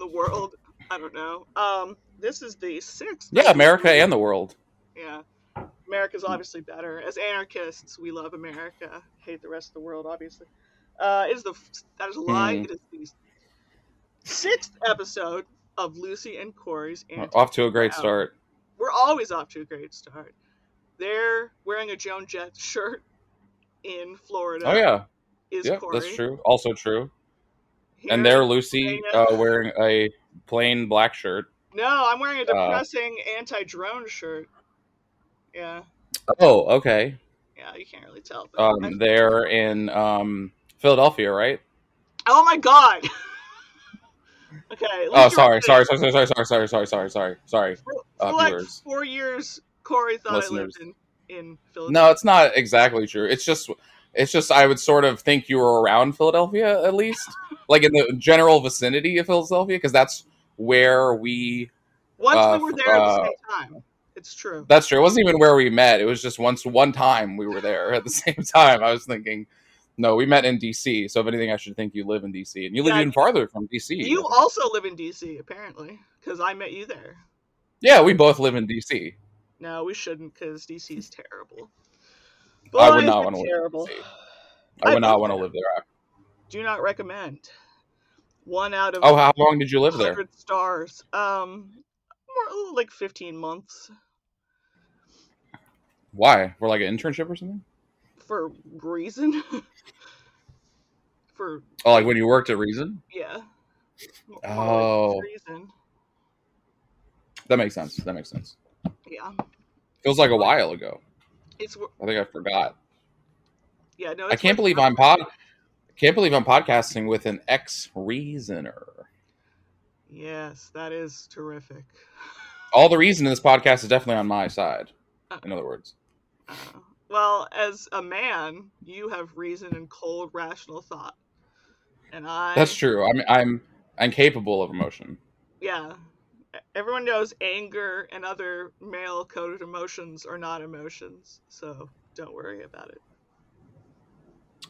Hello, America and the world. I don't know. Um, this is the sixth. Yeah, America and the world. Yeah. America's obviously better. As anarchists, we love America. Hate the rest of the world, obviously. Uh, is the that is a lie. Hmm. It is the sixth episode of Lucy and Cory's. Anti- Off to a great start. We're always off to a great start. They're wearing a Joan Jett shirt in Florida. Oh yeah, is yep, Corey. that's true. Also true. Here- And there, Lucy uh, wearing a plain black shirt. No, I'm wearing a Uh, depressing anti-drone shirt. Yeah, Oh, okay. yeah, you can't really tell. Um, they're in um, Philadelphia, right? oh my god. okay. Oh, sorry, sorry, sorry, sorry, sorry, sorry, sorry, sorry, sorry, sorry. For, uh, for like four years, Cory thought I lived in in Philadelphia. No, it's not exactly true. It's just, it's just I would sort of think you were around Philadelphia at least, like in the general vicinity of Philadelphia, because that's where we. Once uh, we were there at the uh, same time. It's true. That's true. It wasn't even where we met. It was just once, one time we were there at the same time. I was thinking, no, we met in D.C. So if anything, I should think you live in D.C. and you live even farther from D.C. You also live in DC, apparently, because I met you there. yeah, we both live in D.C. No, we shouldn't, because DC is terrible. I would not want to live terrible. in I would not want to live there. Do not recommend. One out of Oh, how long did you live there? 100 stars. Um, more like 15 months Why? For like an internship or something? for reason. for Oh, like when you worked at Reason? yeah. More Oh. reason. That makes sense. That makes sense. Yeah, Feels like a while ago. It's I think I forgot. yeah no. I can't believe I'm pod. I Can't believe I'm podcasting with an ex reasoner. Yes, that is terrific. All the reason in this podcast is definitely on my side. In other words, Uh, well, as a man, you have reason and cold, rational thought, and I. that's true. I'm I'm I'm capable of emotion. Yeah. Everyone knows anger and other male coded emotions are not emotions, so don't worry about it.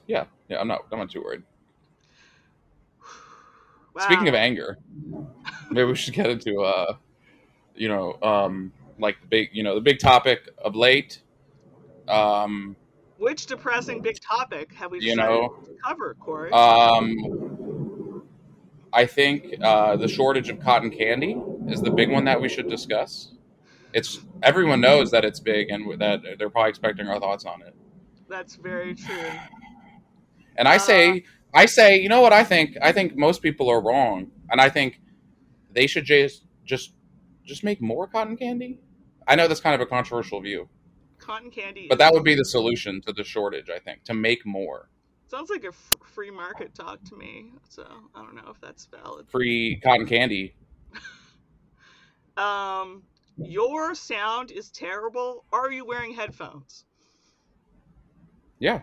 Yeah, yeah. I'm not. I'm not too worried. Speaking of anger, maybe we should get into uh, you know, um, like the big, you know, the big topic of late. Um, Which depressing big topic have we You know, to cover, Cory? Um, I think uh, the shortage of cotton candy is the big one that we should discuss. It's everyone knows that it's big, and that they're probably expecting our thoughts on it. That's very true. And I Uh, say, I say, you know what? I think, I think most people are wrong, and I think they should just, just, just make more cotton candy. I know that's kind of a controversial view, Cotton candy but that would be the solution to the shortage. I think to make more sounds like a f- free market talk to me, so I don't know if that's valid. free cotton candy. Um, your sound is terrible. Are you wearing headphones? Yeah.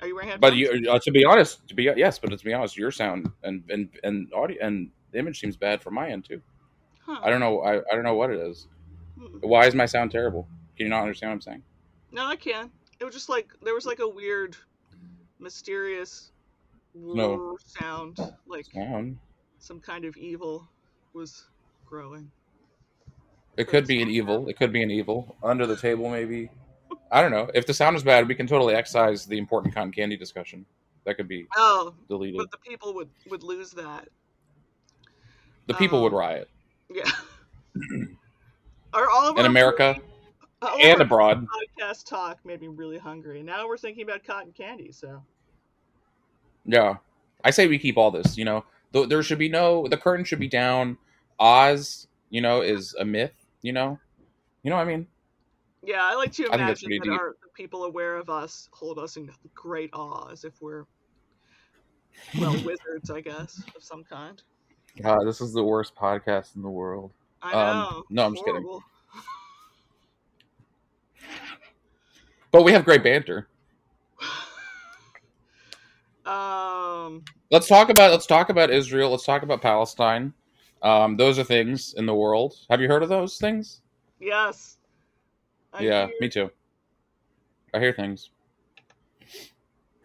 Are you wearing headphones? But you, uh, to be honest, to be yes, but to be honest, your sound and and and audio and the image seems bad from my end too. Huh. I don't know. I, I don't know what it is. Hmm. Why is my sound terrible? Can you not understand what I'm saying? No, I can. It was just like there was like a weird, mysterious No. sound, like Sound. some kind of evil was growing. It could be an evil. It could be an evil under the table, maybe. I don't know. If the sound is bad, we can totally excise the important cotton candy discussion. That could be Oh, deleted. but the people would would lose that. The people would um, riot Yeah. Are all of in America all and abroad. podcast talk made me really hungry. Now we're thinking about cotton candy. So Yeah, I say we keep all this. You know, there should be no. The curtain should be down. Oz, you know, is a myth. You know, you know what I mean. yeah, I like to I think that's imagine that deep. our people aware of us hold us in great awe, as if we're well wizards, I guess, of some kind. God, this is the worst podcast in the world. I Um, know. no, I'm just kidding. But we have great banter. Um, Let's talk about let's talk about Israel. Let's talk about Palestine. Um, those are things in the world. Have you heard of those things? yes. I yeah, hear- me too. I hear things.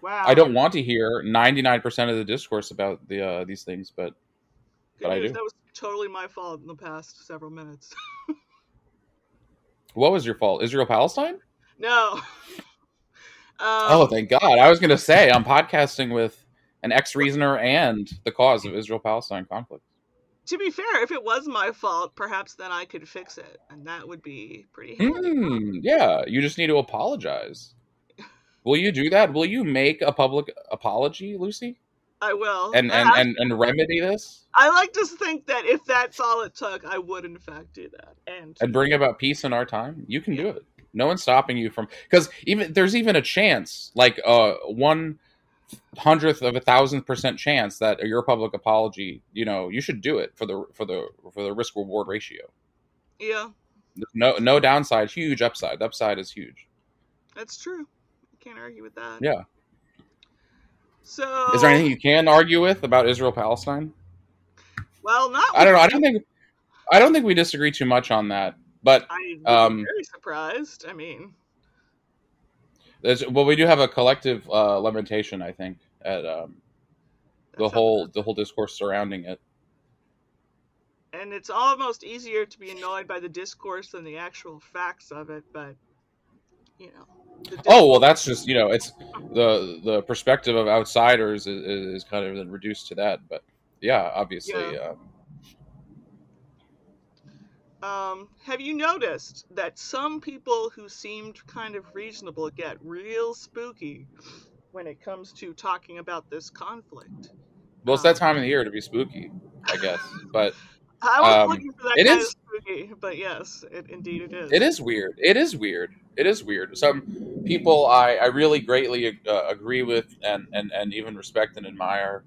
Wow. I don't want to hear 99% of the discourse about the uh, these things, but Good but I do. That was totally my fault in the past several minutes. what was your fault? Israel Palestine? no. Um, oh, thank God. I was going to say I'm podcasting with an ex reasoner and the cause of Israel Palestine conflict. To be fair, if it was my fault, perhaps then I could fix it, and that would be pretty handy. Hmm, yeah, you just need to apologize. Will you do that? Will you make a public apology, Lucy, I will. and and, and, and remedy this I like to think that if that's all it took, I would in fact do that. And and bring about peace in our time? You can do it. No one's stopping you from because even there's even a chance, like uh one hundredth of a thousandth percent chance that your public apology, you know, you should do it for the for the for the risk reward ratio. yeah, no no downside, huge upside. The upside is huge. that's true. I can't argue with that. Yeah. So Is there anything you can argue with about Israel Palestine? Well, not. I don't know. I don't think I don't think we disagree too much on that. But I'm um, very surprised. I mean, there's, well, we do have a collective uh, lamentation, I think, at um, the that's whole the whole discourse surrounding it. and it's almost easier to be annoyed by the discourse than the actual facts of it. But you know. Oh well, that's just you know, it's the the perspective of outsiders is, is kind of reduced to that. But yeah, obviously, Yeah. um, Um, have you noticed that some people who seemed kind of reasonable get real spooky when it comes to talking about this conflict? well, it's that time of the year to be spooky, I guess. But I was Um, looking for that it kind is- of spooky, but yes, it, indeed it is. It is weird. It is weird. It is weird. Some people I, I really greatly uh, agree with and, and, and even respect and admire.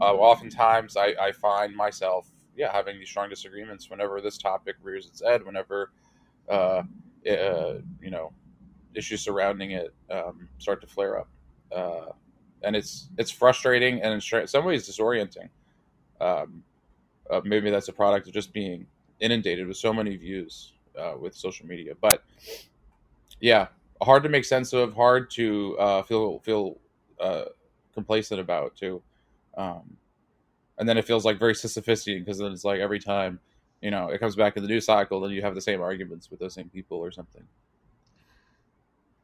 Uh, oftentimes, I, I find myself, yeah, having these strong disagreements whenever this topic rears its head, whenever, uh, uh, you know, issues surrounding it um, start to flare up. Uh, and it's it's frustrating and in some ways disorienting. Um, uh, maybe that's a product of just being inundated with so many views uh, with social media. But yeah, hard to make sense of, hard to uh, feel feel uh, complacent about too. Um, and then it feels like very Sisyphusian because then it's like every time you know it comes back in the news cycle, then you have the same arguments with those same people or something.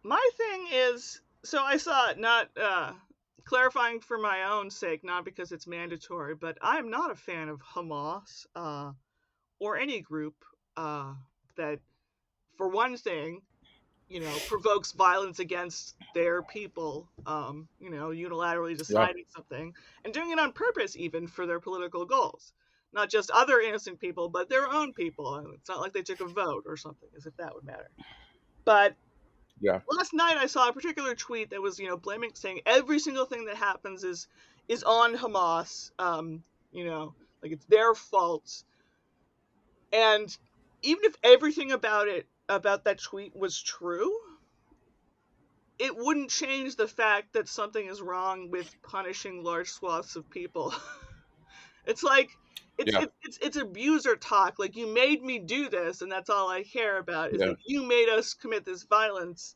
My thing is, so I saw it not uh, clarifying for my own sake, not because it's mandatory, but I am not a fan of Hamas uh, or any group uh, that, for one thing, you know, provokes violence against their people, um, you know, unilaterally deciding something and doing it on purpose, even for their political goals. Not just other innocent people, but their own people. And it's not like they took a vote or something, as if that would matter. But Yeah. last night I saw a particular tweet that was, you know, blaming, saying every single thing that happens is is on Hamas. Um, you know, like it's their fault. And even if everything about it about that tweet was true, it wouldn't change the fact that something is wrong with punishing large swaths of people. it's like it's, Yeah. it's it's it's abuser talk. Like you made me do this, and that's all I care about. Is Yeah. like you made us commit this violence,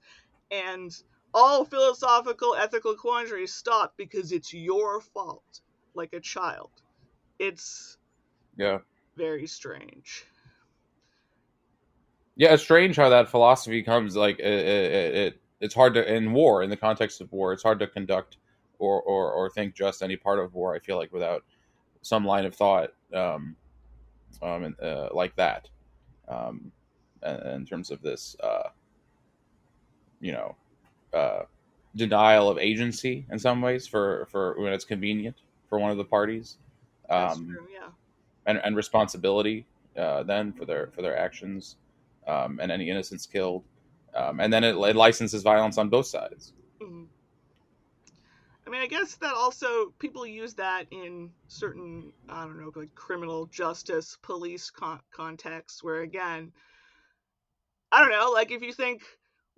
and all philosophical, ethical quandaries stop because it's your fault, like a child. It's Yeah. very strange. Yeah, it's strange how that philosophy comes. Like it, it, it it's hard to in war, in the context of war, it's hard to conduct or, or or think just any part of war. I feel like without some line of thought, um, um, and, uh, like that, um, in, terms of this, uh, you know, uh, denial of agency in some ways for for when it's convenient for one of the parties. That's Um, true, yeah. and, and responsibility uh, then for their for their actions um, and any innocents killed um, and then it, it licenses violence on both sides Mhm. I mean, I guess that also people use that in certain, I don't know, like criminal justice, police con- contexts, where again, I don't know, like if you think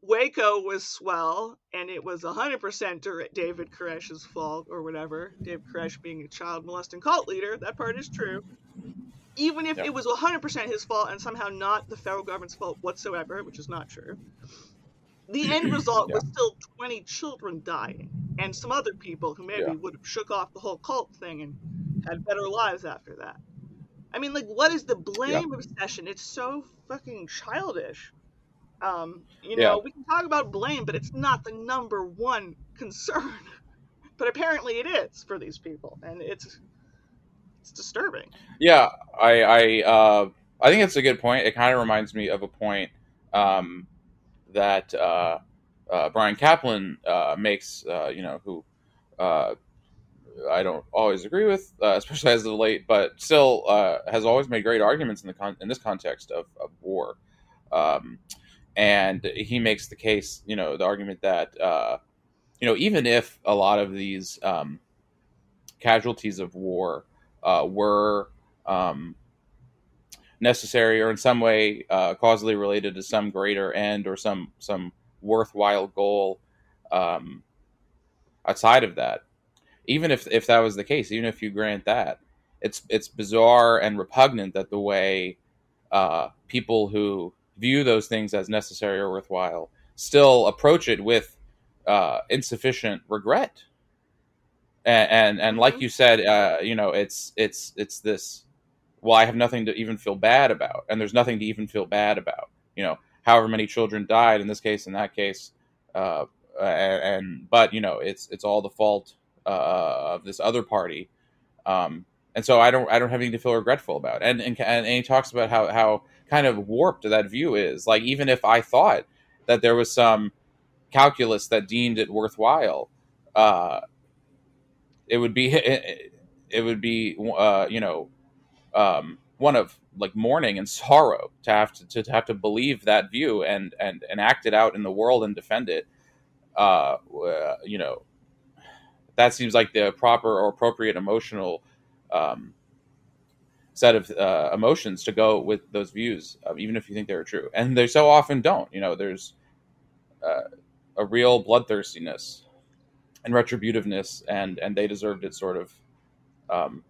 Waco was swell and it was 100% David Koresh's fault or whatever, David Koresh being a child molesting cult leader, that part is true. Even if Yeah. it was 100% his fault and somehow not the federal government's fault whatsoever, which is not true, the end result yeah. was still 20 children dying and some other people who maybe yeah. would have shook off the whole cult thing and had better lives after that. I mean, like, what is the blame yeah. obsession? It's so fucking childish. Um, you know, we can talk about blame, but it's not the number one concern. but apparently, it is for these people, and it's it's disturbing. Yeah, I I uh, I think it's a good point. It kind of reminds me of a point um, that uh, uh, Bryan Caplan uh, makes, uh, you know, who uh, I don't always agree with, especially as of late, but still has always made great arguments in the con- in this context of, of war. Um, and he makes the case, you know, the argument that, you know, even if a lot of these um, casualties of war were um, necessary or in some way uh, causally related to some greater end or some some worthwhile goal um, outside of that. Even if if that was the case, even if you grant that, it's it's bizarre and repugnant that the way uh, people who view those things as necessary or worthwhile still approach it with uh, insufficient regret. And, and and, like mm-hmm. you said, uh, you know, it's it's it's this well, I have nothing to even feel bad about, and there's nothing to even feel bad about. You know, however many children died in this case, in that case, uh, and, and, but you know, it's it's all the fault uh, of this other party, um, and so I don't I don't have anything to feel regretful about. And and, and he talks about how how kind of warped that view is. Like even if I thought that there was some calculus that deemed it worthwhile, uh, it would be it, would be uh, you know um, one of like mourning and sorrow to have to, to have to believe that view and and and act it out in the world and defend it. Uh, you know, that seems like the proper or appropriate emotional um, set of uh, emotions to go with those views, uh, even if you think they're true. And they so often don't. You know, there's uh, a real bloodthirstiness and retributiveness, and and they deserved it sort of um,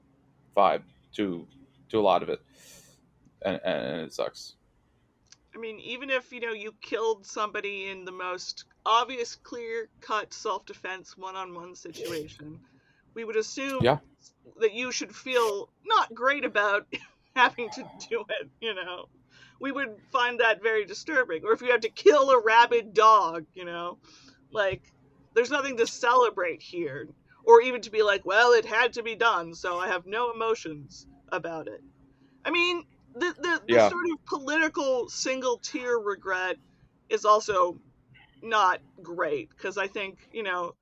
vibe to to a lot of it, and, and it sucks. I mean, even if you know you killed somebody in the most obvious, clear-cut self-defense one-on-one situation, we would assume yeah. that you should feel not great about having to do it. You know, we would find that very disturbing. Or if you have to kill a rabid dog, you know, like there's nothing to celebrate here, or even to be like, well, it had to be done, so I have no emotions about it. I mean, the the, the yeah. sort of political single tier regret is also not great because I think you know.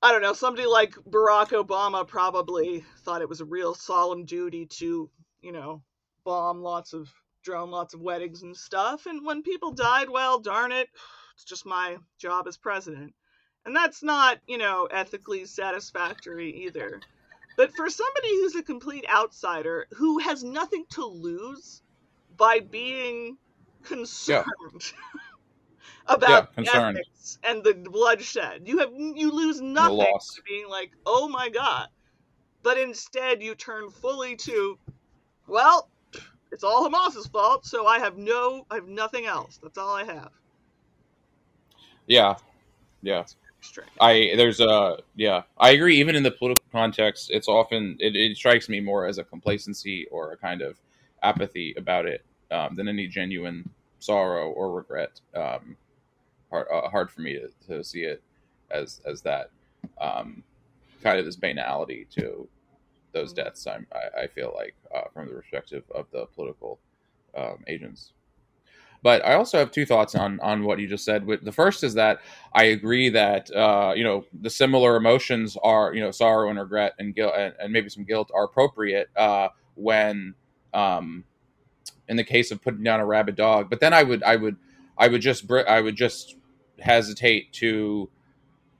I don't know, somebody like Barack Obama probably thought it was a real solemn duty to, you know, bomb lots of drone lots of weddings and stuff. And when people died, well, darn it, it's just my job as president. And that's not, you know, ethically satisfactory either. But for somebody who's a complete outsider who has nothing to lose by being concerned yeah. about yeah, concerned. and the bloodshed, you have you lose nothing by being like, "Oh my god." But instead you turn fully to, well, it's all Hamas's fault, so I have no I have nothing else. That's all I have. Yeah. Yeah strange. I there's a yeah, I agree. Even in the political context, it's often it, it strikes me more as a complacency or a kind of apathy about it um, than any genuine sorrow or regret. Um, hard, uh, hard for me to, to see it as as that um, kind of this banality to those mm-hmm. deaths. I'm, I, I feel like uh, from the perspective of the political um, agents. But I also have two thoughts on on what you just said. The first is that I agree that uh, you know the similar emotions are you know sorrow and regret and guilt and, and maybe some guilt are appropriate uh, when um, in the case of putting down a rabid dog. But then I would I would I would just I would just hesitate to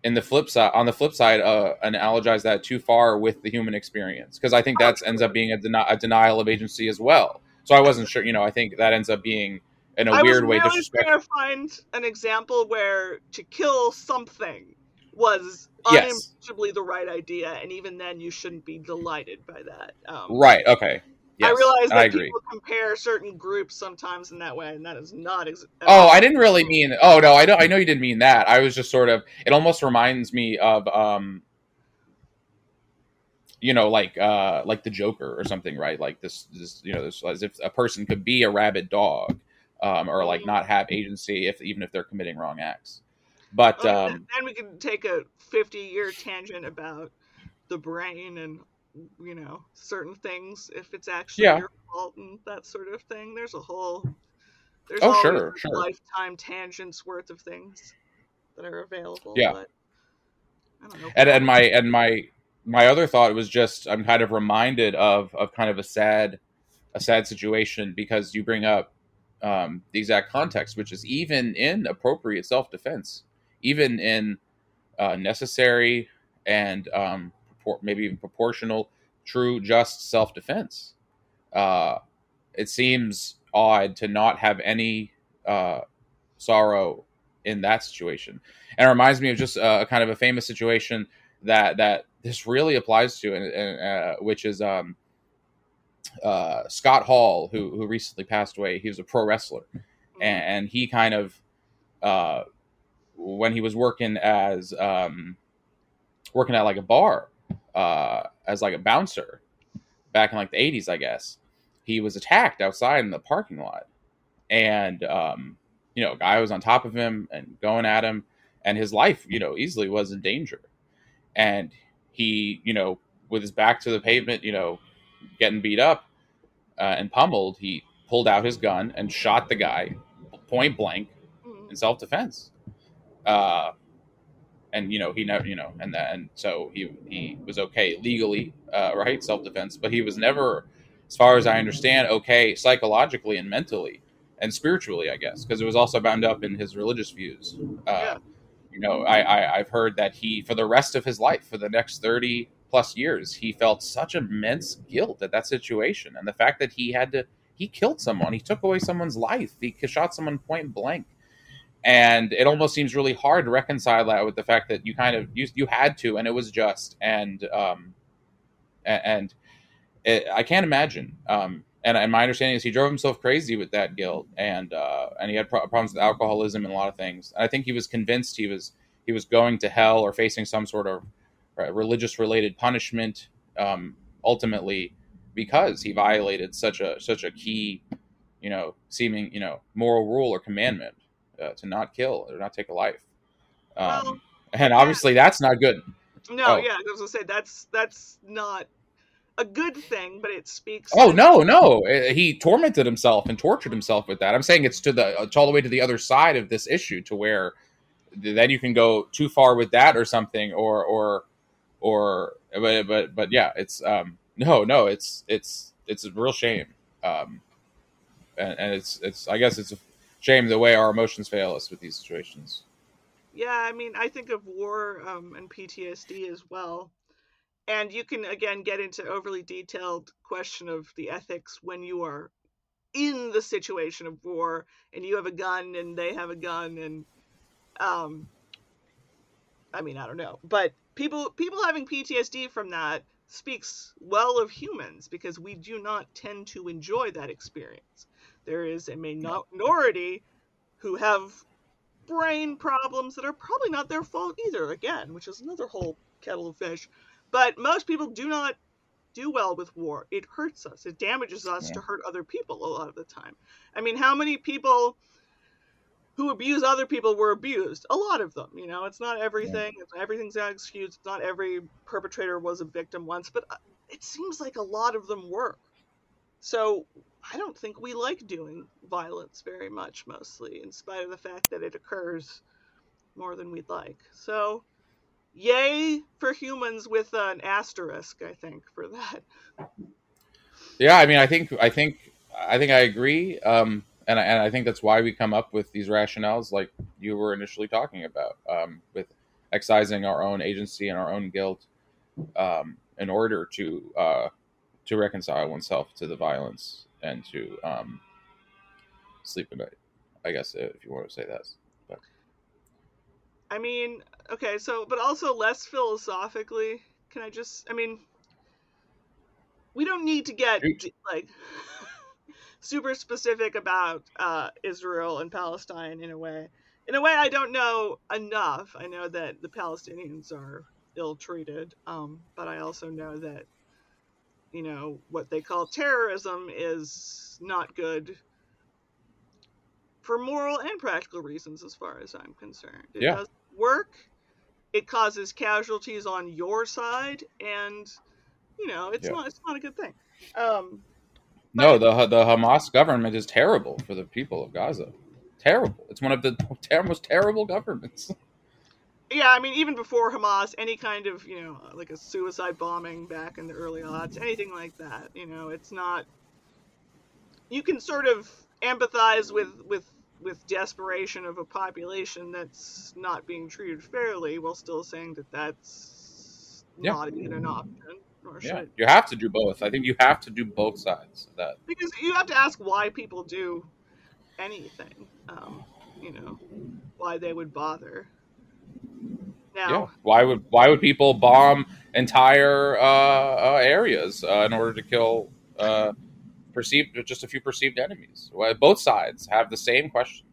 in the flip side on the flip side uh, analogize that too far with the human experience because I think that ends up being a, a denial of agency as well. So I wasn't sure, you know, I think that ends up being in a I weird way. I was trying to find an example where to kill something was unimpeachably yes. the right idea, and even then, you shouldn't be delighted by that. Um, right. Okay. Yes, I realize that I people compare certain groups sometimes in that way, and that is not. Ex- oh, I didn't really mean. Oh no, I don't. I know you didn't mean that. I was just sort of. It almost reminds me of, um, you know, like uh, like the Joker or something, right? Like this, this, you know, this as if a person could be a rabid dog, um, or like mm-hmm. not have agency if even if they're committing wrong acts. But um, then we can take a fifty-year tangent about the brain and you know certain things if it's actually yeah. your fault and that sort of thing. There's a whole there's oh sure sure lifetime tangents worth of things that are available. Yeah. But, and and my and my my other thought was just I'm kind of reminded of of kind of a sad a sad situation because you bring up um, the exact context, which is even in appropriate self defense, even in uh, necessary and um, maybe even proportional, true, just self defense. Uh, it seems odd to not have any uh, sorrow in that situation, and it reminds me of just a, a kind of a famous situation that that this really applies to, and, and uh, which is um, uh, Scott Hall, who who recently passed away. He was a pro wrestler, mm-hmm. and, and he kind of uh, when he was working as um, working at like a bar uh, as like a bouncer back in like the 80s, I guess. He was attacked outside in the parking lot. And, um, you know, a guy was on top of him and going at him, and his life, you know, easily was in danger. And he, you know, with his back to the pavement, you know, getting beat up uh, and pummeled, he pulled out his gun and shot the guy point blank in self defense. Uh, and you know he never you know and that and so he he was okay legally uh, right self defense but he was never as far as I understand okay psychologically and mentally and spiritually I guess because it was also bound up in his religious views uh, yeah. you know I, I I've heard that he for the rest of his life for the next thirty plus years he felt such immense guilt at that situation and the fact that he had to he killed someone he took away someone's life he shot someone point blank. And it almost seems really hard to reconcile that with the fact that you kind of you, you had to and it was just and um and it, i can't imagine um and, and my understanding is he drove himself crazy with that guilt and uh and he had pro- problems with alcoholism and a lot of things. And i think he was convinced he was he was going to hell or facing some sort of religious related punishment um ultimately because he violated such a such a key you know seeming you know moral rule or commandment uh, to not kill or not take a life. Um, well, and obviously, yeah. that's not good. No, oh. yeah, I was gonna say that's that's not a good thing, but it speaks. Oh no, no, he tormented himself and tortured himself with that. I'm saying it's to the it's all the way to the other side of this issue, to where then you can go too far with that or something, or or or but but but yeah, it's um no no, it's it's it's a real shame. Um, and, and it's it's I guess it's a shame the way our emotions fail us with these situations. Yeah, I mean, I think of war um, and PTSD as well. And you can again get into overly detailed question of the ethics when you are in the situation of war and you have a gun and they have a gun and um I mean, I don't know. But people people having PTSD from that speaks well of humans because we do not tend to enjoy that experience there is a minority who have brain problems that are probably not their fault either, again, which is another whole kettle of fish. But most people do not do well with war. It hurts us, it damages us yeah. to hurt other people a lot of the time. I mean, how many people who abuse other people were abused? A lot of them, you know, it's not everything, yeah. everything's not excused, it's not every perpetrator was a victim once, but uh, it seems like a lot of them were. So I don't think we like doing violence very much, mostly, in spite of the fact that it occurs more than we'd like. So, yay for humans with an asterisk, I think, for that. Yeah, I mean, I think, I think, I think I agree, um, and I, and I think that's why we come up with these rationales, like you were initially talking about, um, with excising our own agency and our own guilt, um, in order to uh, to reconcile oneself to the violence and to um, sleep at night. I guess if you want to say that. But I mean, okay, so but also less philosophically. Can I just? I mean, we don't need to get like super specific about uh, Israel and Palestine in a way. In a way, I don't know enough. I know that the Palestinians are ill treated, um, but I also know that you know what they call terrorism is not good for moral and practical reasons, as far as I'm concerned. It yeah. doesn't work. It causes casualties on your side, and you know it's yeah. not it's not a good thing. Um, no, the the Hamas government is terrible for the people of Gaza. Terrible. It's one of the ter- most terrible governments. Yeah, I mean, even before Hamas, any kind of you know like a suicide bombing back in the early odds, anything like that, you know, it's not. You can sort of empathize with with with desperation of a population that's not being treated fairly, while still saying that that's yeah. not even an option yeah, should. you have to do both. I think you have to do both sides of that. Because you have to ask why people do anything. Um, you know, why they would bother. Now, yeah. why would why would people bomb entire uh, uh, areas uh, in order to kill uh, perceived just a few perceived enemies? Well, both sides have the same question.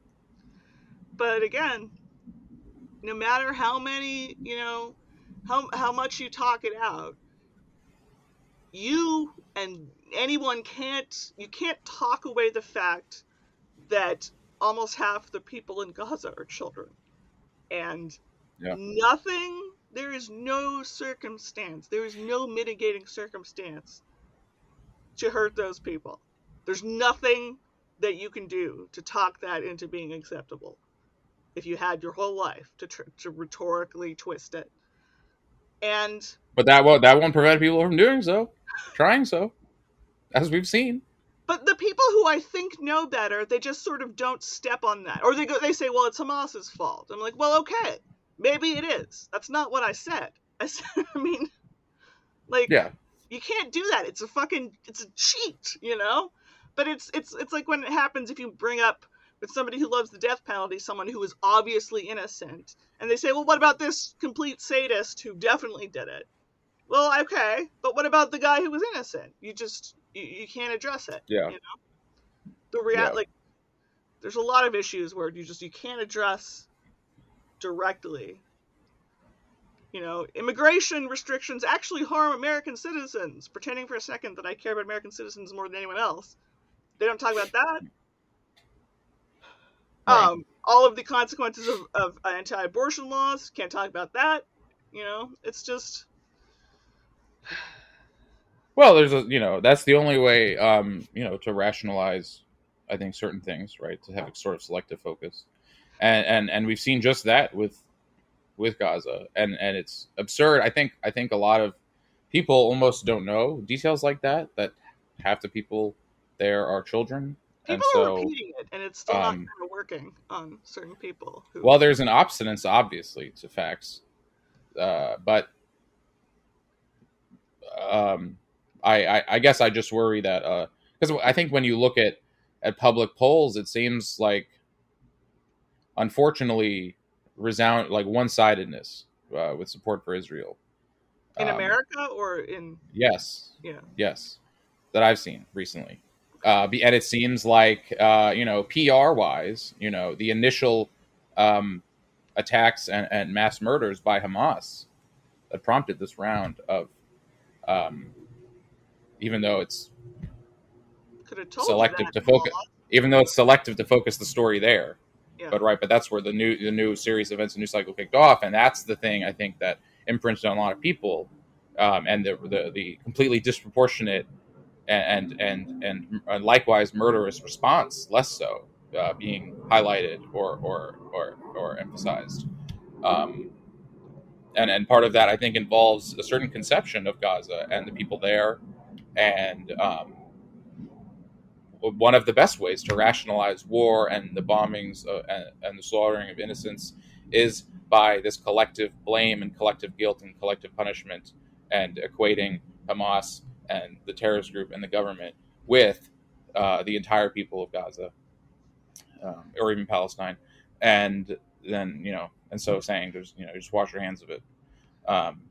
But again, no matter how many, you know, how how much you talk it out, you and anyone can't you can't talk away the fact that almost half the people in Gaza are children. And yeah. nothing there is no circumstance, there is no mitigating circumstance to hurt those people. There's nothing that you can do to talk that into being acceptable if you had your whole life to tr- to rhetorically twist it. And but that won't that won't prevent people from doing so trying so, as we've seen. But the people who I think know better, they just sort of don't step on that, or they go, they say, "Well, it's Hamas's fault." I'm like, "Well, okay, maybe it is. That's not what I said. I said, I mean, like, yeah, you can't do that. It's a fucking, it's a cheat, you know." But it's it's it's like when it happens if you bring up with somebody who loves the death penalty, someone who is obviously innocent, and they say, "Well, what about this complete sadist who definitely did it?" Well, okay, but what about the guy who was innocent? You just you, you can't address it. Yeah. You know? The real yeah. like there's a lot of issues where you just you can't address directly. You know, immigration restrictions actually harm American citizens. Pretending for a second that I care about American citizens more than anyone else. They don't talk about that. Right. Um, all of the consequences of, of anti-abortion laws can't talk about that. You know, it's just well, there's a you know that's the only way um, you know to rationalize, I think certain things, right? To have a sort of selective focus, and and and we've seen just that with with Gaza, and and it's absurd. I think I think a lot of people almost don't know details like that. That half the people there are children. People and so, are repeating it, and it's still um, not working on certain people. Who... Well, there's an obstinance, obviously, to facts, uh, but um, I, I, I guess I just worry that because uh, I think when you look at at public polls, it seems like unfortunately resound like one sidedness uh, with support for Israel. In um, America or in yes. Yeah. Yes. That I've seen recently. Uh, and it seems like uh, you know PR wise, you know the initial um, attacks and, and mass murders by Hamas that prompted this round of um, even though it's selective to focus, even though it's selective to focus the story there. Yeah. But right, but that's where the new the new series events, the new cycle kicked off, and that's the thing I think that imprinted on a lot of people, um, and the, the, the completely disproportionate and and and, and likewise murderous response, less so, uh, being highlighted or or or, or emphasized. Um, and and part of that I think involves a certain conception of Gaza and the people there, and um, one of the best ways to rationalize war and the bombings uh, and, and, the slaughtering of innocents is by this collective blame and collective guilt and collective punishment, and equating Hamas and the terrorist group and the government with uh, the entire people of Gaza, um, or even Palestine, and then you know and so saying there's you know just wash your hands of it um,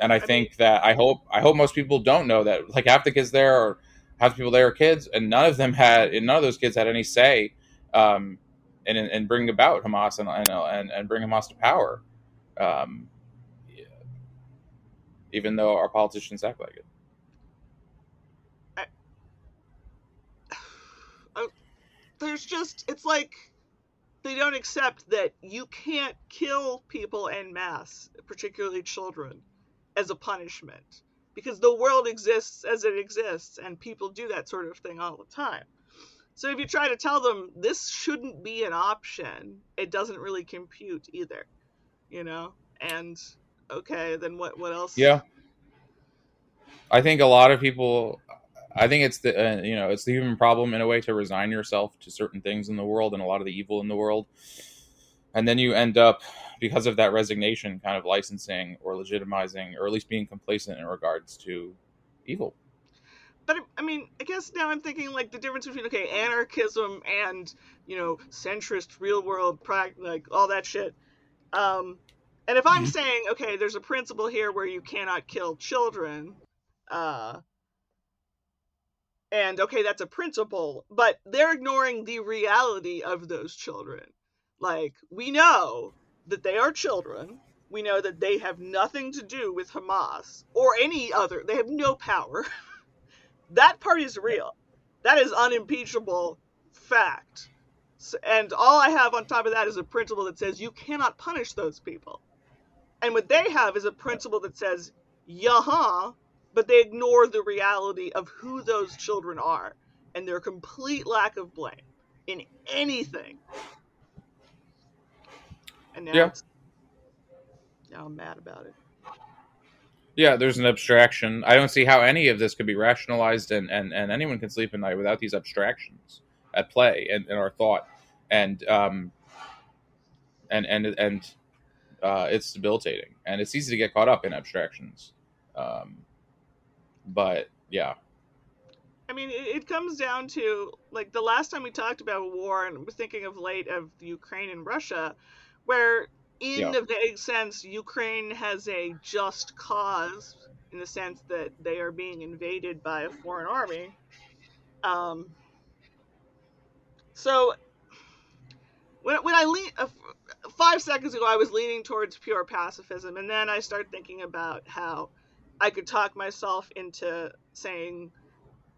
and I, think that I hope I hope most people don't know that like half the kids there or half the people there are kids, and none of them had and none of those kids had any say um, in, in bringing about Hamas and and and bring Hamas to power. Um, yeah. even though our politicians act like it. there's just it's like they don't accept that you can't kill people en masse, particularly children, as a punishment because the world exists as it exists and people do that sort of thing all the time. So if you try to tell them this shouldn't be an option, it doesn't really compute either, you know? And okay, then what what else? Yeah. I think a lot of people I think it's the uh, you know it's the human problem in a way to resign yourself to certain things in the world and a lot of the evil in the world, and then you end up because of that resignation, kind of licensing or legitimizing or at least being complacent in regards to evil. But I mean, I guess now I'm thinking like the difference between okay, anarchism and you know centrist real world practice, like all that shit. Um, and if I'm mm-hmm. saying okay, there's a principle here where you cannot kill children, uh, and okay that's a principle but they're ignoring the reality of those children. Like we know that they are children. We know that they have nothing to do with hamas or any other they have no power. That part is real. That is unimpeachable fact. And all i have on top of that is a principle that says you cannot punish those people. And what they have is a principle that says yaha but they ignore the reality of who those children are and their complete lack of blame in anything. And now, yeah. now I'm mad about it. Yeah, there's an abstraction. I don't see how any of this could be rationalized, and, and, and anyone can sleep at night without these abstractions at play in, in our thought, and um, and and and uh, it's debilitating, and it's easy to get caught up in abstractions. Um, but yeah. I mean, it, it comes down to like the last time we talked about war, and we're thinking of late of Ukraine and Russia, where in yeah. a vague sense, Ukraine has a just cause in the sense that they are being invaded by a foreign army. Um, so when, when I lean uh, five seconds ago, I was leaning towards pure pacifism, and then I started thinking about how I could talk myself into saying,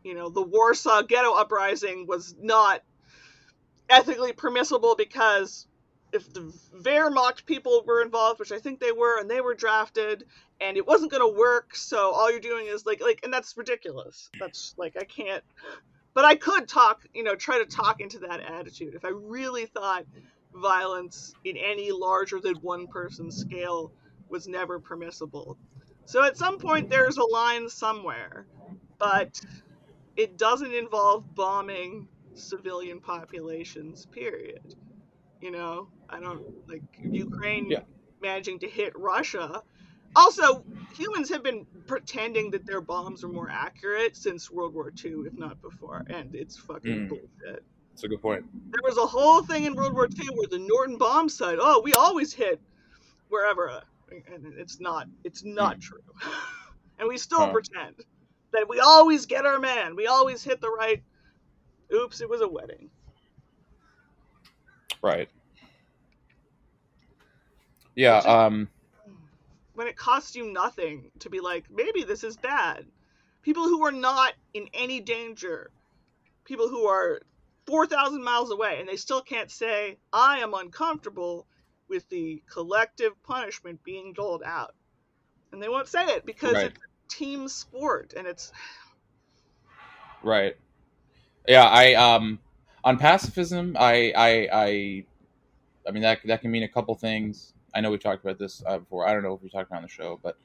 you know, the Warsaw Ghetto Uprising was not ethically permissible because if the Wehrmacht people were involved, which I think they were, and they were drafted, and it wasn't going to work, so all you're doing is like, like, and that's ridiculous. That's like, I can't, but I could talk, you know, try to talk into that attitude if I really thought violence in any larger than one person scale was never permissible. So at some point there's a line somewhere, but it doesn't involve bombing civilian populations, period. You know, I don't like Ukraine yeah. managing to hit Russia. Also, humans have been pretending that their bombs are more accurate since World War II, if not before, and it's fucking mm. bullshit. That's a good point. There was a whole thing in World War II where the Norden bombsight, "Oh, we always hit wherever." And it's not it's not hmm. true. And we still huh. pretend that we always get our man. We always hit the right oops it was a wedding. Right. Yeah um when it costs you nothing to be like maybe this is bad. People who are not in any danger people who are 4000 miles away and they still can't say i am uncomfortable with the collective punishment being doled out. And they won't say it because right. it's a team sport and it's Right. Yeah, I um on pacifism, I I I I mean that that can mean a couple things. I know we talked about this uh, before. I don't know if we talked about on the show, but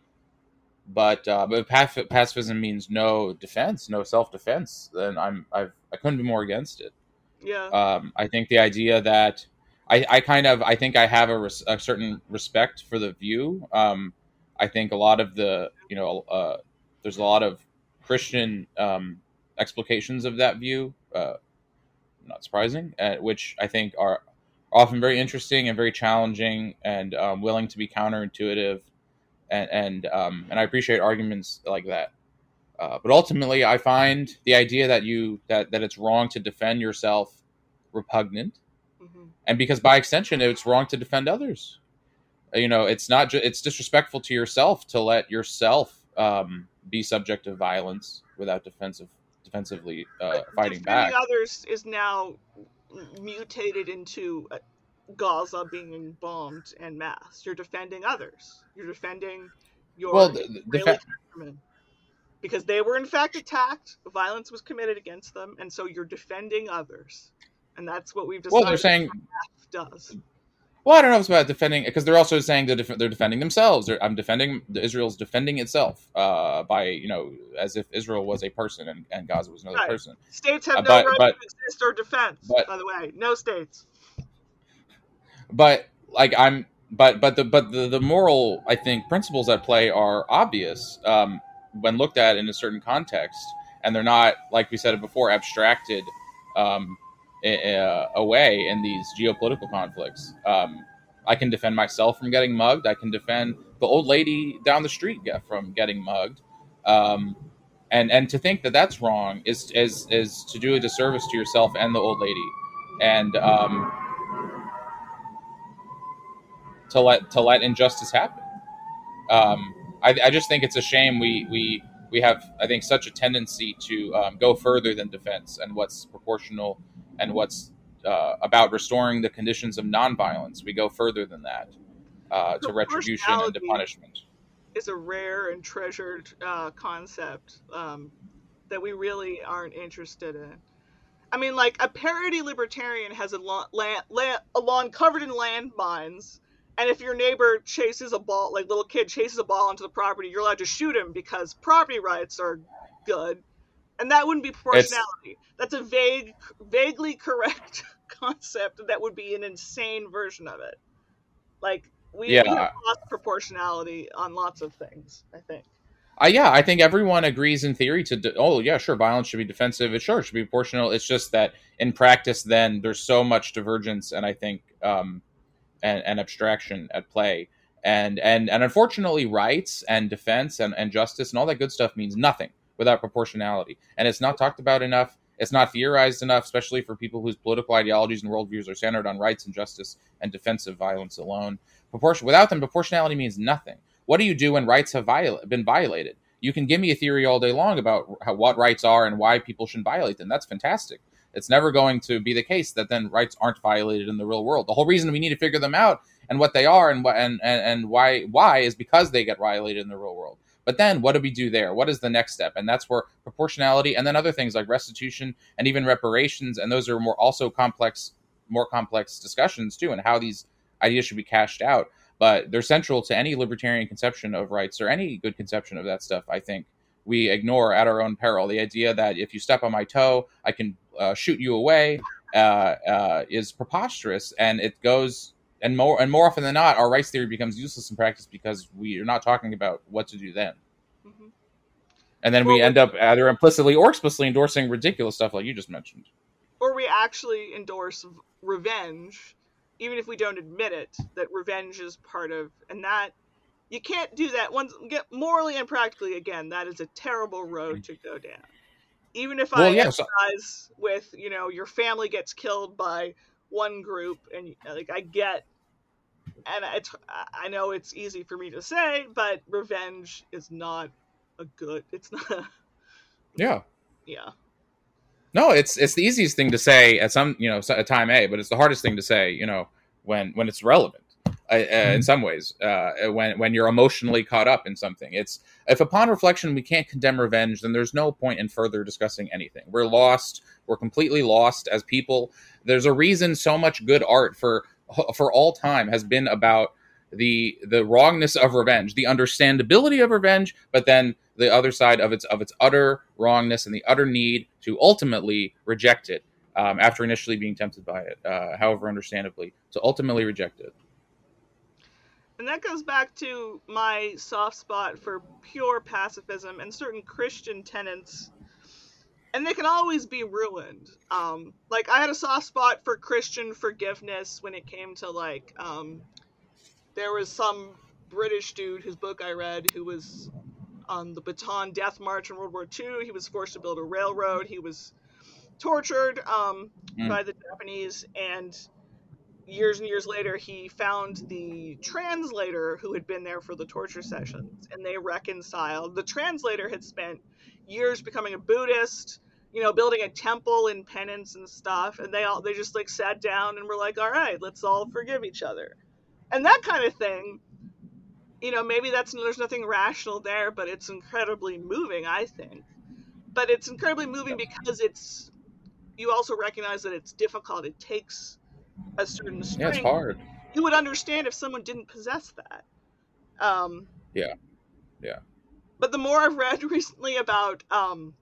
but uh, but pacif- pacifism means no defense, no self defense. Then I'm I've I couldn't be more against it. Yeah. Um, I think the idea that I, I kind of I think I have a, res, a certain respect for the view. Um, I think a lot of the you know uh, there's a lot of Christian um, explications of that view. Uh, not surprising, uh, which I think are often very interesting and very challenging and um, willing to be counterintuitive and and um, and I appreciate arguments like that. Uh, but ultimately, I find the idea that you that that it's wrong to defend yourself repugnant, mm-hmm. And because by extension, it's wrong to defend others. You know, it's not ju- it's disrespectful to yourself to let yourself um, be subject to violence without defensive defensively uh, fighting back. others is now mutated into uh, Gaza being bombed en masse. You're defending others. You're defending your well, the, the fa- because they were in fact attacked. Violence was committed against them, and so you're defending others, and that's what we've decided. Well, they're saying does. Well, I don't know if it's about defending because they're also saying they're, def- they're defending themselves. They're, I'm defending Israel's defending itself uh, by you know as if Israel was a person and, and Gaza was another right. person. States have uh, no but, right but, to exist or defense. But, by the way, no states. But like I'm, but but the but the, the moral I think principles at play are obvious um, when looked at in a certain context, and they're not like we said it before abstracted. Um, uh, away in these geopolitical conflicts. Um, I can defend myself from getting mugged. I can defend the old lady down the street from getting mugged. Um, and and to think that that's wrong is is is to do a disservice to yourself and the old lady, and um, to let to let injustice happen. Um, I, I just think it's a shame we we we have I think such a tendency to um, go further than defense and what's proportional and what's uh, about restoring the conditions of nonviolence. We go further than that uh, to retribution and to punishment. Is a rare and treasured uh, concept um, that we really aren't interested in. I mean, like a parody libertarian has a lawn, land, land, a lawn covered in landmines, and if your neighbor chases a ball, like little kid chases a ball onto the property, you're allowed to shoot him because property rights are good and that wouldn't be proportionality. It's, That's a vague, vaguely correct concept that would be an insane version of it. Like we, yeah. we have lost proportionality on lots of things. I think. Uh, yeah, I think everyone agrees in theory to. De- oh, yeah, sure, violence should be defensive. It sure should be proportional. It's just that in practice, then there's so much divergence, and I think um, and, and abstraction at play, and and and unfortunately, rights and defense and, and justice and all that good stuff means nothing without proportionality. And it's not talked about enough. It's not theorized enough, especially for people whose political ideologies and worldviews are centered on rights and justice and defensive violence alone. Proportion without them, proportionality means nothing. What do you do when rights have been violated? You can give me a theory all day long about how, what rights are and why people shouldn't violate them. That's fantastic. It's never going to be the case that then rights aren't violated in the real world. The whole reason we need to figure them out and what they are and and and, and why why is because they get violated in the real world. But then what do we do there? What is the next step? And that's where proportionality and then other things like restitution and even reparations, and those are more also complex, more complex discussions too, and how these ideas should be cashed out. But they're central to any libertarian conception of rights or any good conception of that stuff, I think. We ignore at our own peril. The idea that if you step on my toe, I can uh, shoot you away uh, uh, is preposterous, and it goes and more and more often than not, our rights theory becomes useless in practice because we are not talking about what to do then. Mm-hmm. And then well, we end up either implicitly or explicitly endorsing ridiculous stuff like you just mentioned. Or we actually endorse revenge, even if we don't admit it, that revenge is part of, and that you can't do that once get morally and practically again that is a terrible road to go down even if well, i yeah, so- with you know your family gets killed by one group and like i get and it's I know it's easy for me to say, but revenge is not a good. It's not. A, yeah. Yeah. No, it's it's the easiest thing to say at some you know at time A, but it's the hardest thing to say you know when when it's relevant. Uh, uh, in mm-hmm. some ways, uh, when when you're emotionally caught up in something, it's if upon reflection we can't condemn revenge, then there's no point in further discussing anything. We're lost. We're completely lost as people. There's a reason so much good art for for all time has been about the the wrongness of revenge, the understandability of revenge, but then the other side of its of its utter wrongness and the utter need to ultimately reject it um, after initially being tempted by it, uh, however understandably, to ultimately reject it. And that goes back to my soft spot for pure pacifism and certain Christian tenets and they can always be ruined. Um, like I had a soft spot for Christian forgiveness when it came to like um, there was some British dude whose book I read who was on the Bataan Death March in World War II. He was forced to build a railroad. He was tortured um, mm. by the Japanese, and years and years later, he found the translator who had been there for the torture sessions, and they reconciled. The translator had spent years becoming a Buddhist, you know, building a temple in penance and stuff, and they all they just like sat down and were like, "All right, let's all forgive each other," and that kind of thing. You know, maybe that's there's nothing rational there, but it's incredibly moving, I think. But it's incredibly moving because it's you also recognize that it's difficult. It takes a certain strength. Yeah, it's hard. You would understand if someone didn't possess that. Um, yeah, yeah. But the more I've read recently about um,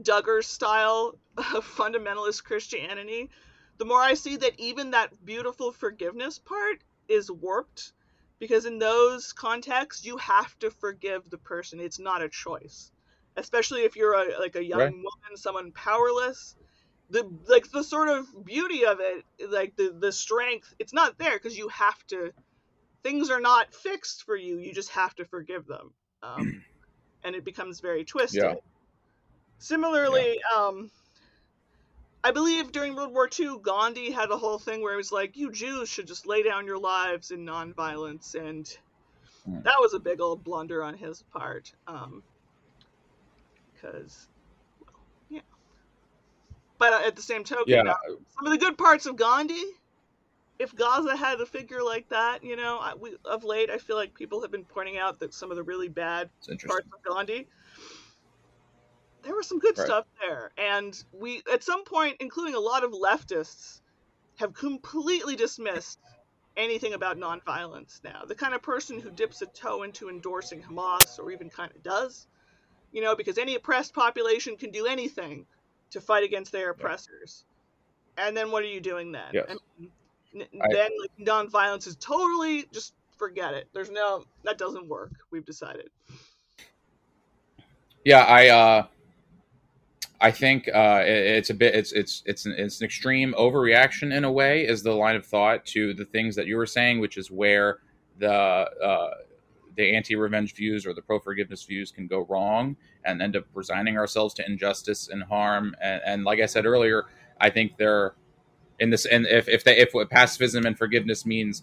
Duggar's style of fundamentalist Christianity, the more I see that even that beautiful forgiveness part is warped because in those contexts you have to forgive the person it's not a choice especially if you're a, like a young right. woman someone powerless the like the sort of beauty of it like the the strength it's not there because you have to things are not fixed for you you just have to forgive them um, and it becomes very twisted yeah. similarly yeah. um I believe during World War II, Gandhi had a whole thing where it was like, you Jews should just lay down your lives in nonviolence. And hmm. that was a big old blunder on his part. Um, because but uh, at the same token, yeah. some of the good parts of Gandhi, if Gaza had a figure like that, you know, I, we, of late, I feel like people have been pointing out that some of the really bad parts of Gandhi, there was some good right. stuff there. And we, at some point, including a lot of leftists, have completely dismissed anything about nonviolence now. The kind of person who dips a toe into endorsing Hamas or even kind of does, you know, because any oppressed population can do anything to fight against their oppressors. Yeah. And then what are you doing then? Yes. then like nonviolence is totally just forget it. There's no that doesn't work. We've decided. Yeah, I uh I think uh, it's a bit it's it's it's an, it's an extreme overreaction in a way is the line of thought to the things that you were saying, which is where the uh, the anti-revenge views or the pro-forgiveness views can go wrong and end up resigning ourselves to injustice and harm. And, and like I said earlier, I think they're in this. And if if they if pacifism and forgiveness means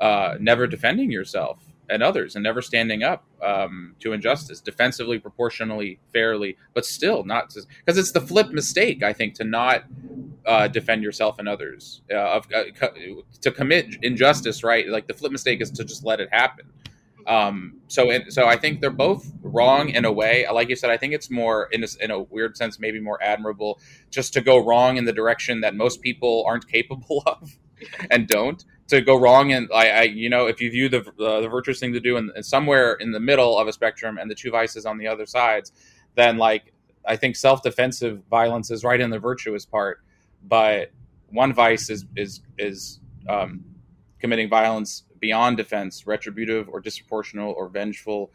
uh, never defending yourself and others and never standing up um, to injustice defensively, proportionally, fairly, but still not because it's the flip mistake I think to not uh, defend yourself and others uh, of uh, co- to commit injustice. Right, like the flip mistake is to just let it happen. Um, so, and, so I think they're both wrong in a way. Like you said, I think it's more in a, in a weird sense, maybe more admirable just to go wrong in the direction that most people aren't capable of and don't to go wrong. And I, I you know, if you view the uh, the virtuous thing to do and somewhere in the middle of a spectrum and the two vices on the other sides, then like I think self defensive violence is right in the virtuous part, but one vice is is is um, committing violence beyond defense, retributive or disproportional or vengeful.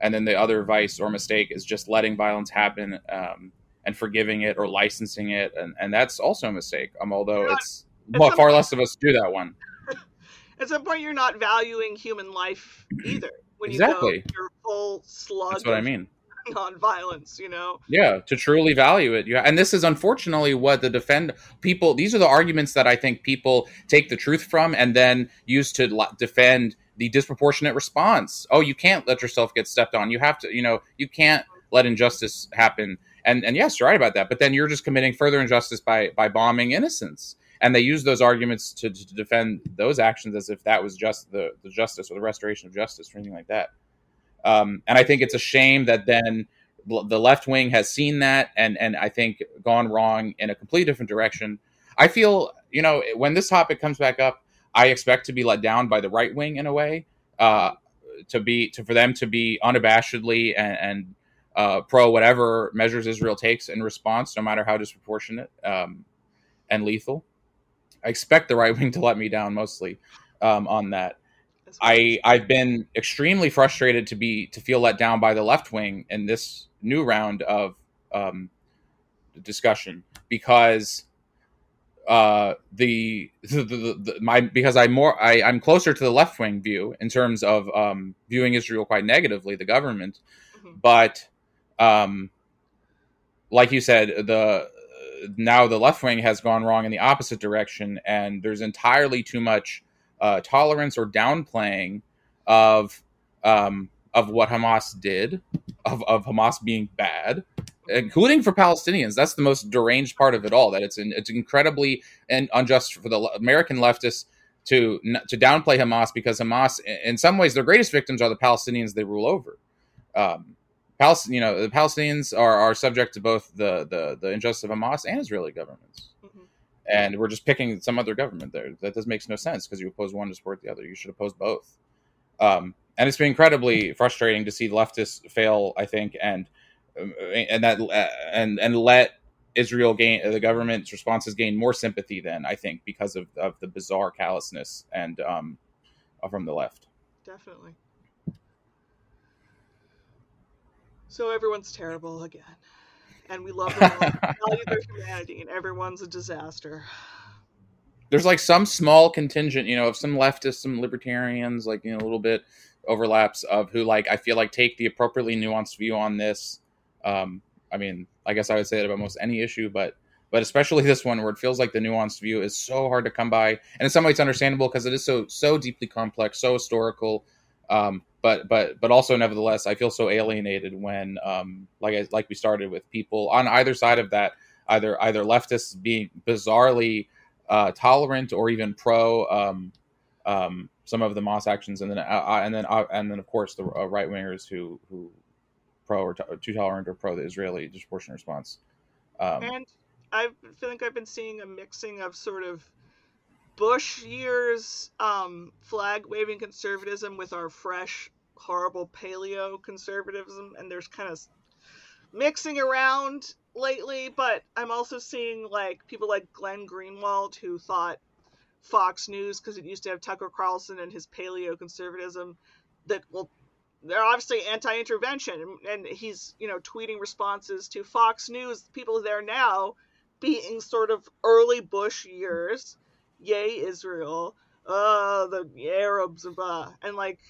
And then the other vice or mistake is just letting violence happen um, and forgiving it or licensing it. And, and that's also a mistake, um, although not, it's far point, less of us do that one. At some point, you're not valuing human life either. When exactly. you go your full slug. That's what I mean non-violence you know? Yeah to truly value it. Yeah and this is unfortunately what the defend people these are the arguments that i think people take the truth from and then use to defend the disproportionate response. Oh you can't let yourself get stepped on. You have to you know you can't let injustice happen. And and yes you're right about that. But then you're just committing further injustice by by bombing innocents. And they use those arguments to, to defend those actions as if that was just the, the justice or the restoration of justice or anything like that um, and I think it's a shame that then the left wing has seen that and and I think gone wrong in a completely different direction. I feel you know when this topic comes back up, I expect to be let down by the right wing in a way. Uh, to be to for them to be unabashedly and, and uh, pro whatever measures Israel takes in response, no matter how disproportionate um, and lethal. I expect the right wing to let me down mostly um, on that. I I've been extremely frustrated to be to feel let down by the left wing in this new round of um, discussion because uh, the, the, the, the, my because I'm more I, I'm closer to the left wing view in terms of um, viewing Israel quite negatively, the government, mm-hmm. but um, like you said, the now the left wing has gone wrong in the opposite direction, and there's entirely too much uh, tolerance or downplaying of um, of what Hamas did, of, of Hamas being bad, including for Palestinians. That's the most deranged part of it all. That it's it's incredibly and unjust for the American leftists to to downplay Hamas because Hamas, in some ways, their greatest victims are the Palestinians they rule over. Um, Palestine, you know, the Palestinians are, are subject to both the, the, the injustice of Hamas and Israeli governments. And we're just picking some other government there. That does makes no sense because you oppose one to support the other. You should oppose both. Um, and it's been incredibly frustrating to see leftists fail. I think, and um, and that uh, and and let Israel gain the government's responses gain more sympathy than I think because of, of the bizarre callousness and um, from the left. Definitely. So everyone's terrible again. And we love them all. value their humanity, and everyone's a disaster. There's like some small contingent, you know, of some leftists, some libertarians, like, you know, a little bit overlaps of who, like, I feel like take the appropriately nuanced view on this. Um, I mean, I guess I would say that about most any issue, but but especially this one where it feels like the nuanced view is so hard to come by and in some ways understandable because it is so so deeply complex so historical um, but but but also nevertheless i feel so alienated when um like I, like we started with people on either side of that either either leftists being bizarrely uh, tolerant or even pro um, um, some of Hamas actions, and then uh, uh and then uh, and then of course the uh, right wingers who who pro or too tolerant or pro the Israeli disproportionate response. Um, and I feel like I've been seeing a mixing of sort of Bush years um, flag waving conservatism with our fresh, horrible paleo conservatism, and there's kind of mixing around lately. But I'm also seeing like people like Glenn Greenwald who thought Fox News because it used to have Tucker Carlson and his paleo conservatism that well they're obviously anti-intervention and he's you know tweeting responses to Fox News people there now being sort of early Bush years yay Israel, uh, the Arabs, blah, and like,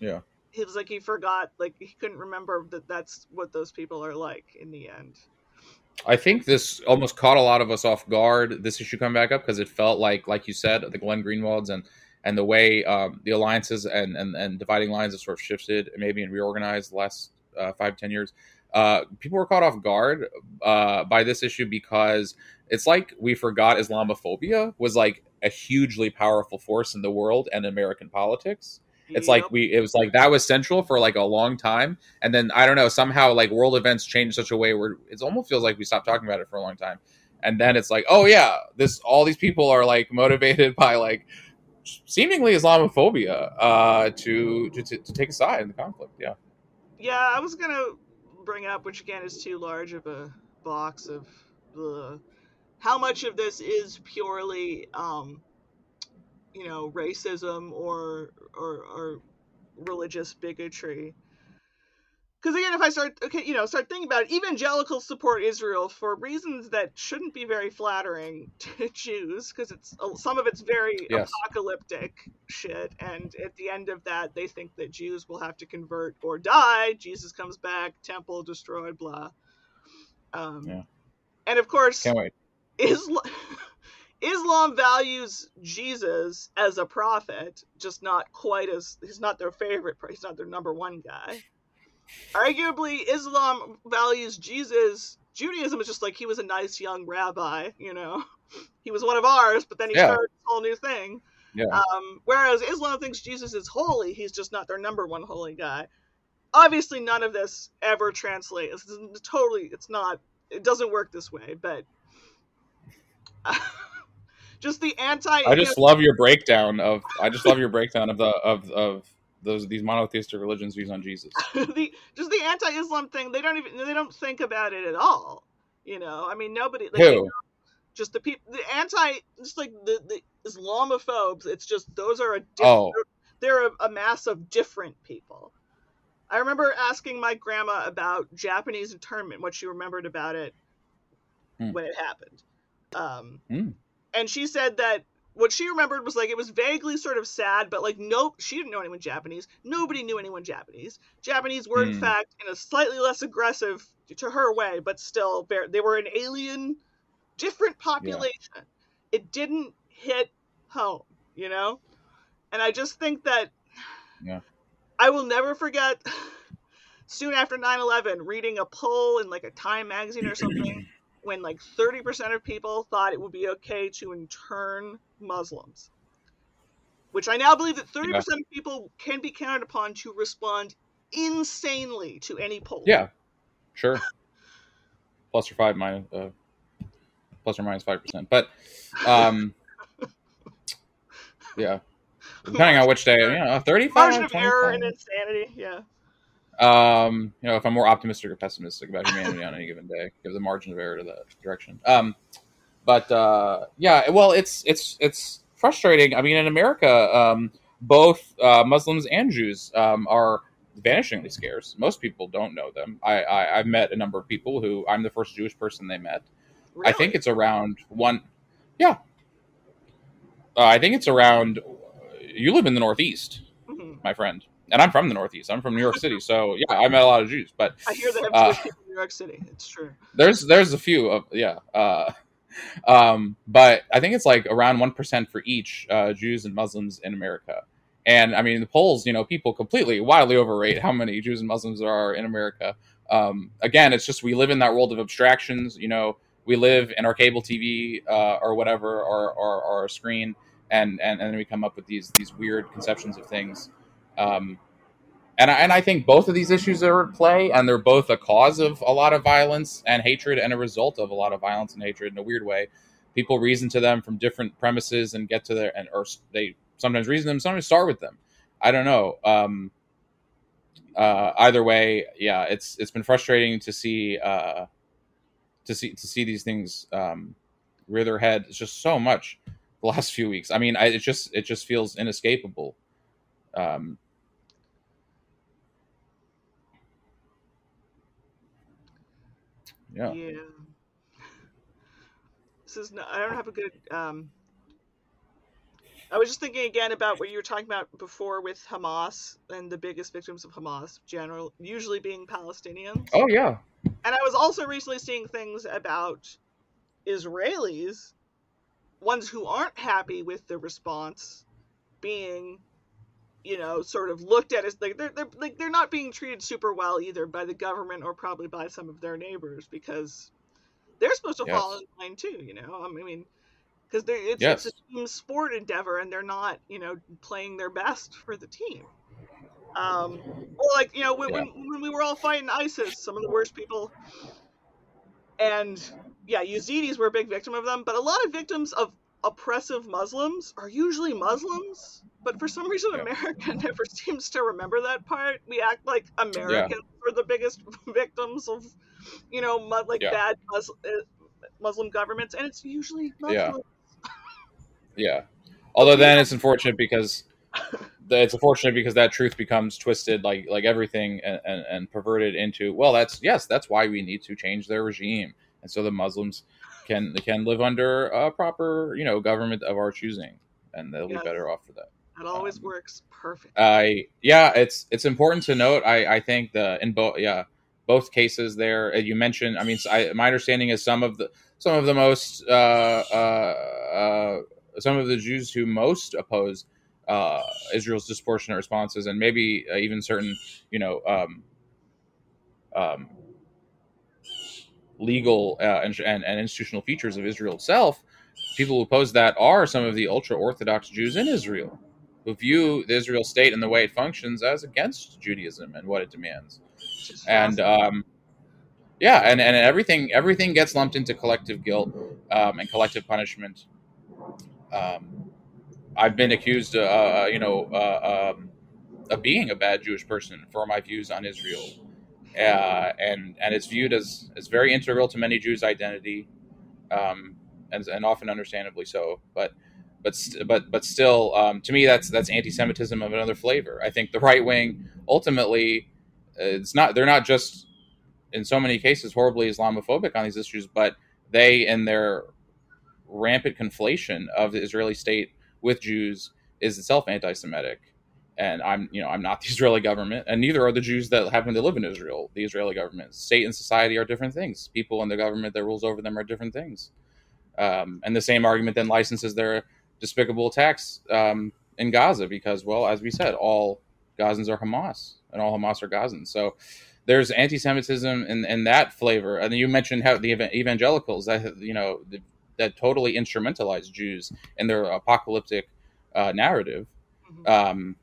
yeah, he was like he forgot, like he couldn't remember that that's what those people are like in the end. I think this almost caught a lot of us off guard. This issue coming back up because it felt like, like you said, the Glenn Greenwalds and and the way um, the alliances and, and and dividing lines have sort of shifted, maybe and reorganized the last uh, five ten years. Uh, people were caught off guard uh, by this issue because it's like we forgot Islamophobia was like a hugely powerful force in the world and American politics. It's yep. like we it was like that was central for like a long time. And then I don't know, somehow like world events changed such a way where it almost feels like we stopped talking about it for a long time. And then it's like, oh yeah, this all these people are like motivated by like seemingly Islamophobia uh to to, to, take a side in the conflict. Yeah. Yeah, I was gonna bring up, which again is too large of a box of the how much of this is purely um, you know racism or or, or religious bigotry because again if i start okay you know start thinking about it evangelicals support israel for reasons that shouldn't be very flattering to jews because it's some of it's very yes. apocalyptic shit and at the end of that they think that jews will have to convert or die jesus comes back temple destroyed blah um, yeah. and of course can't wait Islam, Islam values Jesus as a prophet, just not quite as he's not their favorite. He's not their number one guy. Arguably, Islam values Jesus. Judaism is just like he was a nice young rabbi, you know. He was one of ours, but then he yeah. started a whole new thing. Yeah. Um, whereas Islam thinks Jesus is holy, he's just not their number one holy guy. Obviously, none of this ever translates. It's totally, it's not. It doesn't work this way, but just the anti. I just love your breakdown of. I just love your breakdown of the of of those these monotheistic religions views on Jesus. the just the anti-Islam thing. They don't even they don't think about it at all. You know, I mean, nobody. Like, Who? just the people, the anti, just like the the Islamophobes. It's just those are a different. Oh. They're a, a mass of different people. I remember asking my grandma about Japanese internment, what she remembered about it hmm. when it happened. Um, mm. and she said that what she remembered was like it was vaguely sort of sad, but like nope, she didn't know anyone Japanese. Nobody knew anyone Japanese. Japanese were in Hmm. fact in a slightly less aggressive to her way, but still they were an alien, different population. It didn't hit home, you know. And I just think that Yeah. I will never forget. Soon after 9/11, reading a poll in like a Time magazine or something, when like 30% of people thought it would be okay to intern Muslims. Which I now believe that 30% of people can be counted upon to respond insanely to any poll. Yeah, sure. plus or five minus, uh, plus or minus five percent. But, um, yeah, depending on which day, you know, thirty-five. Margin of error 25. and insanity. Yeah. Um, you know, if I'm more optimistic or pessimistic about humanity on any given day, give the margin of error to that direction. Um, but uh, yeah, well, it's it's it's frustrating. I mean, in America, um, both uh, Muslims and Jews um, are vanishingly scarce. Most people don't know them. I, I I've met a number of people who I'm the first Jewish person they met. I think it's around one. Yeah, uh, I think it's around. You live in the Northeast, Mhm. my friend, and I'm from the Northeast. I'm from New York City, so yeah, I met a lot of Jews. But I hear they have Uh, Jewish people in New York City. It's true. there's there's a few of yeah uh um but i think it's like around 1% for each uh jews and muslims in america and i mean the polls you know people completely wildly overrate how many jews and muslims there are in america um again it's just we live in that world of abstractions you know we live in our cable tv uh, or whatever or, or, or our screen and, and and then we come up with these these weird conceptions of things um and I, and I think both of these issues are at play, and they're both a cause of a lot of violence and hatred, and a result of a lot of violence and hatred in a weird way. People reason to them from different premises and get to their and or they sometimes reason them, sometimes start with them. I don't know. Um, uh, either way, yeah, it's it's been frustrating to see uh, to see to see these things um, rear their head. It's just so much the last few weeks. I mean, I, it just it just feels inescapable. Um, yeah. Yeah. This is not, I don't have a good um I was just thinking again about what you were talking about before with Hamas and the biggest victims of Hamas general usually being Palestinians. Oh yeah. And I was also recently seeing things about Israelis, ones who aren't happy with the response being you know, sort of looked at as like they're they're like they're not being treated super well either by the government or probably by some of their neighbors because they're supposed to Yes. fall in line too. You know, I mean, because they it's, Yes. it's a team sport endeavor and they're not you know playing their best for the team. Um, or like you know when, Yeah. when when we were all fighting ISIS, some of the worst people. And yeah, Yazidis were a big victim of them, but a lot of victims of oppressive Muslims are usually Muslims. But for some reason, Yeah. America never seems to remember that part. We act like Americans were the biggest victims of, you know, like Yeah. bad Mus- uh, Muslim governments, and it's usually Yeah. Muslims. Yeah. yeah. Although then it's unfortunate because it's unfortunate because that truth becomes twisted like like everything and, and, and perverted into well that's yes that's why we need to change their regime and so the Muslims can can live under a proper you know government of our choosing and they'll Yes. be better off for that. That always Um, works perfect. I yeah, it's it's important to note. I I think the in both yeah both cases there uh, you mentioned. I mean, I, my understanding is some of the some of the most uh, uh, uh, some of the Jews who most oppose uh, Israel's disproportionate responses, and maybe uh, even certain you know um, um, legal uh, and, and and institutional features of Israel itself. People who oppose that are some of the ultra orthodox Jews in Israel who view the Israel state and the way it functions as against Judaism and what it demands. And um, yeah, and, and everything everything gets lumped into collective guilt um, and collective punishment. Um, I've been accused, uh, you know, uh, um, of being a bad Jewish person for my views on Israel, uh, and and it's viewed as as very integral to many Jews' identity, um, and and often understandably so. But but but but still, um, to me, that's that's anti-Semitism of another flavor. I think the right wing ultimately, it's not they're not just in so many cases horribly Islamophobic on these issues, but they in their rampant conflation of the Israeli state with Jews is itself anti-Semitic. And I'm, you know, I'm not the Israeli government, and neither are the Jews that happen to live in Israel. The Israeli government, state, and society are different things. People in the government that rules over them are different things. Um, and the same argument then licenses their despicable attacks um, in Gaza because, well, as we said, all Gazans are Hamas, and all Hamas are Gazans. So there's anti-Semitism in, in that flavor. And you mentioned how the evangelicals that you know that totally instrumentalize Jews in their apocalyptic uh, narrative. Mm-hmm. Um,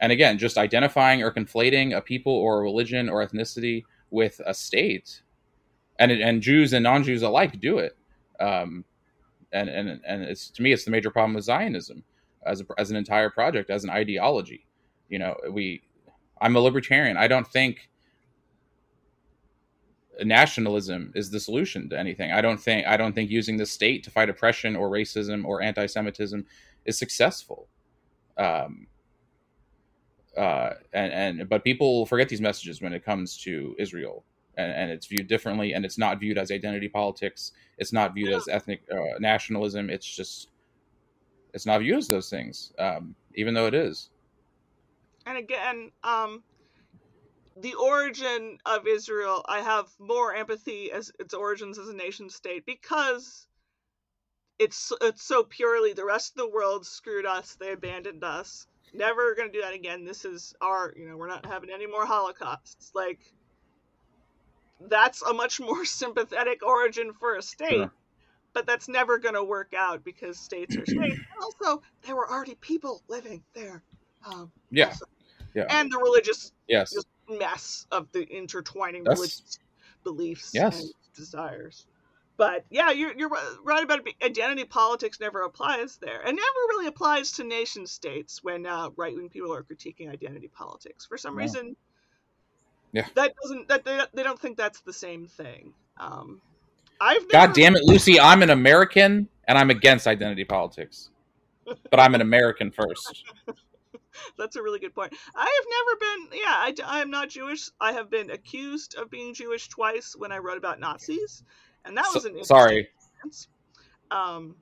and again, just identifying or conflating a people or a religion or ethnicity with a state, and and Jews and non-Jews alike do it. Um, and and and it's to me, it's the major problem with Zionism as a, as an entire project, as an ideology. You know, we. I'm a libertarian. I don't think nationalism is the solution to anything. I don't think I don't think using the state to fight oppression or racism or anti-Semitism is successful. Um, uh, and and but people forget these messages when it comes to Israel, and, and it's viewed differently, and it's not viewed as identity politics. It's not viewed as ethnic uh, nationalism. It's just it's not viewed as those things, um, even though it is. And again, um, the origin of Israel, I have more empathy as its origins as a nation state because it's it's so purely the rest of the world screwed us, they abandoned us. Never gonna do that again. This is our, you know, we're not having any more holocausts. Like that's a much more sympathetic origin for a state. Sure. But that's never going to work out because states are states. also, there were already people living there. Um, yeah. Also. yeah. And the religious yes mess of the intertwining That's... religious beliefs yes. and desires. But yeah, you're you're right about it. Identity politics never applies there, and never really applies to nation states when uh, right wing people are critiquing identity politics. For some yeah. reason, yeah, that doesn't that they, they don't think that's the same thing. Um, I've never... God damn it, Lucy! I'm an American, and I'm against identity politics, but I'm an American first. That's a really good point. I have never been, yeah, I, I am not Jewish. I have been accused of being Jewish twice when I wrote about Nazis, and that was an sorry. Experience. Um,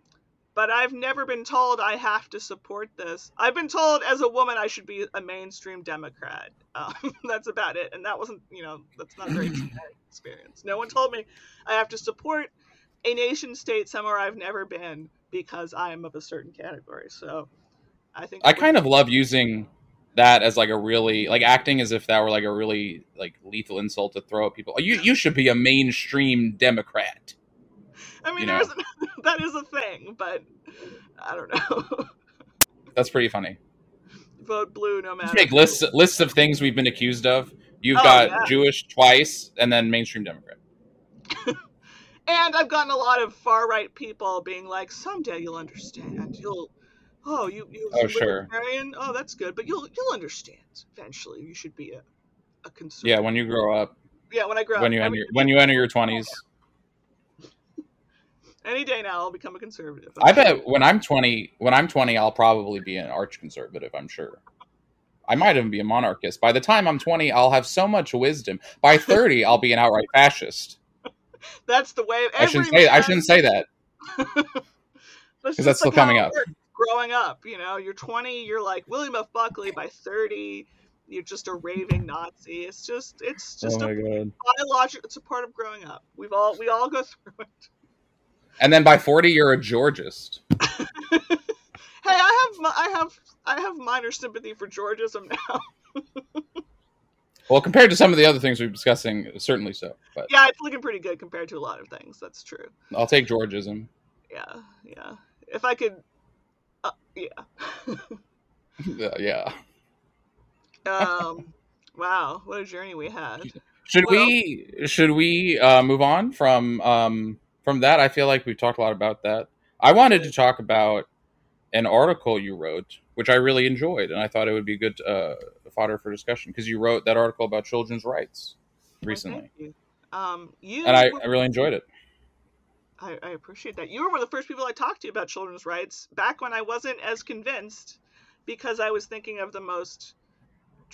but I've never been told I have to support this. I've been told as a woman I should be a mainstream Democrat. Um, that's about it, and that wasn't, you know, that's not a very experience. No one told me I have to support a nation state somewhere I've never been because I am of a certain category. So I think I kind of love using that as like a really like acting as if that were like a really like lethal insult to throw at people. You you should be a mainstream Democrat. I mean, there's that is a thing, but I don't know. That's pretty funny. Vote blue no matter. Make lists lists of things we've been accused of. You've oh, got yeah. Jewish twice, and then mainstream Democrat. and I've gotten a lot of far right people being like, "Someday you'll understand. You'll oh, you you oh sure, oh that's good, but you'll you'll understand eventually. You should be a a consumer. Yeah, when you grow up. Yeah, when I grow when up. You enter, when you enter your twenties. Oh, Any day now, I'll become a conservative. I bet when I'm twenty, when I'm twenty, I'll probably be an arch conservative. I'm sure. I might even be a monarchist. By the time I'm 20, I'll have so much wisdom. By 30, I'll be an outright fascist. That's the way. I shouldn't say. I shouldn't say that because that's still coming up growing up. You know, you're 20, you're like William F. Buckley. By 30, you're just a raving Nazi. It's just, it's just oh a biological. It's a part of growing up. We've all, we all go through it. And then by 40, you're a Georgist. hey, I have, I have, I have minor sympathy for Georgism now. well, compared to some of the other things we're discussing, certainly so. But yeah, it's looking pretty good compared to a lot of things. That's true. I'll take Georgism. Yeah, yeah. If I could uh, yeah. yeah. Um. wow, what a journey we had. Should well, we should we uh, move on from um, from that? I feel like we've talked a lot about that. I wanted to talk about an article you wrote, which I really enjoyed, and I thought it would be good uh, fodder for discussion because you wrote that article about children's rights recently. you. Um, you and I, I really enjoyed it. I, I appreciate that. You were one of the first people I talked to about children's rights back when I wasn't as convinced because I was thinking of the most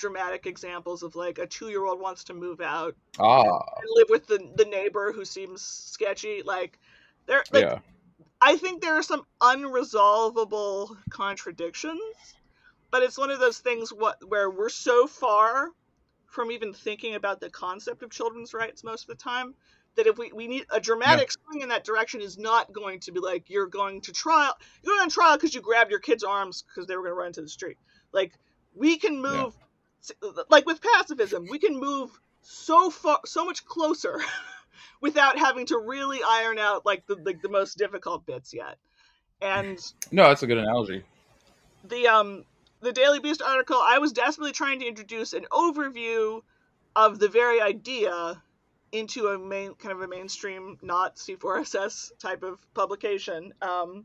dramatic examples of like a two year old wants to move out ah. and live with the, the neighbor who seems sketchy. Like they're like, yeah. I think there are some unresolvable contradictions, but it's one of those things what where we're so far from even thinking about the concept of children's rights most of the time that if we, we need a dramatic yeah. swing in that direction is not going to be like you're going to trial you're going on trial because you grabbed your kid's arms because they were going to run into the street like we can move yeah. Like with pacifism we can move so far so much closer without having to really iron out like the, the, the most difficult bits yet. And no that's a good analogy. the um the daily beast article i was desperately trying to introduce an overview of the very idea into a main kind of a mainstream not c4ss type of publication. Um,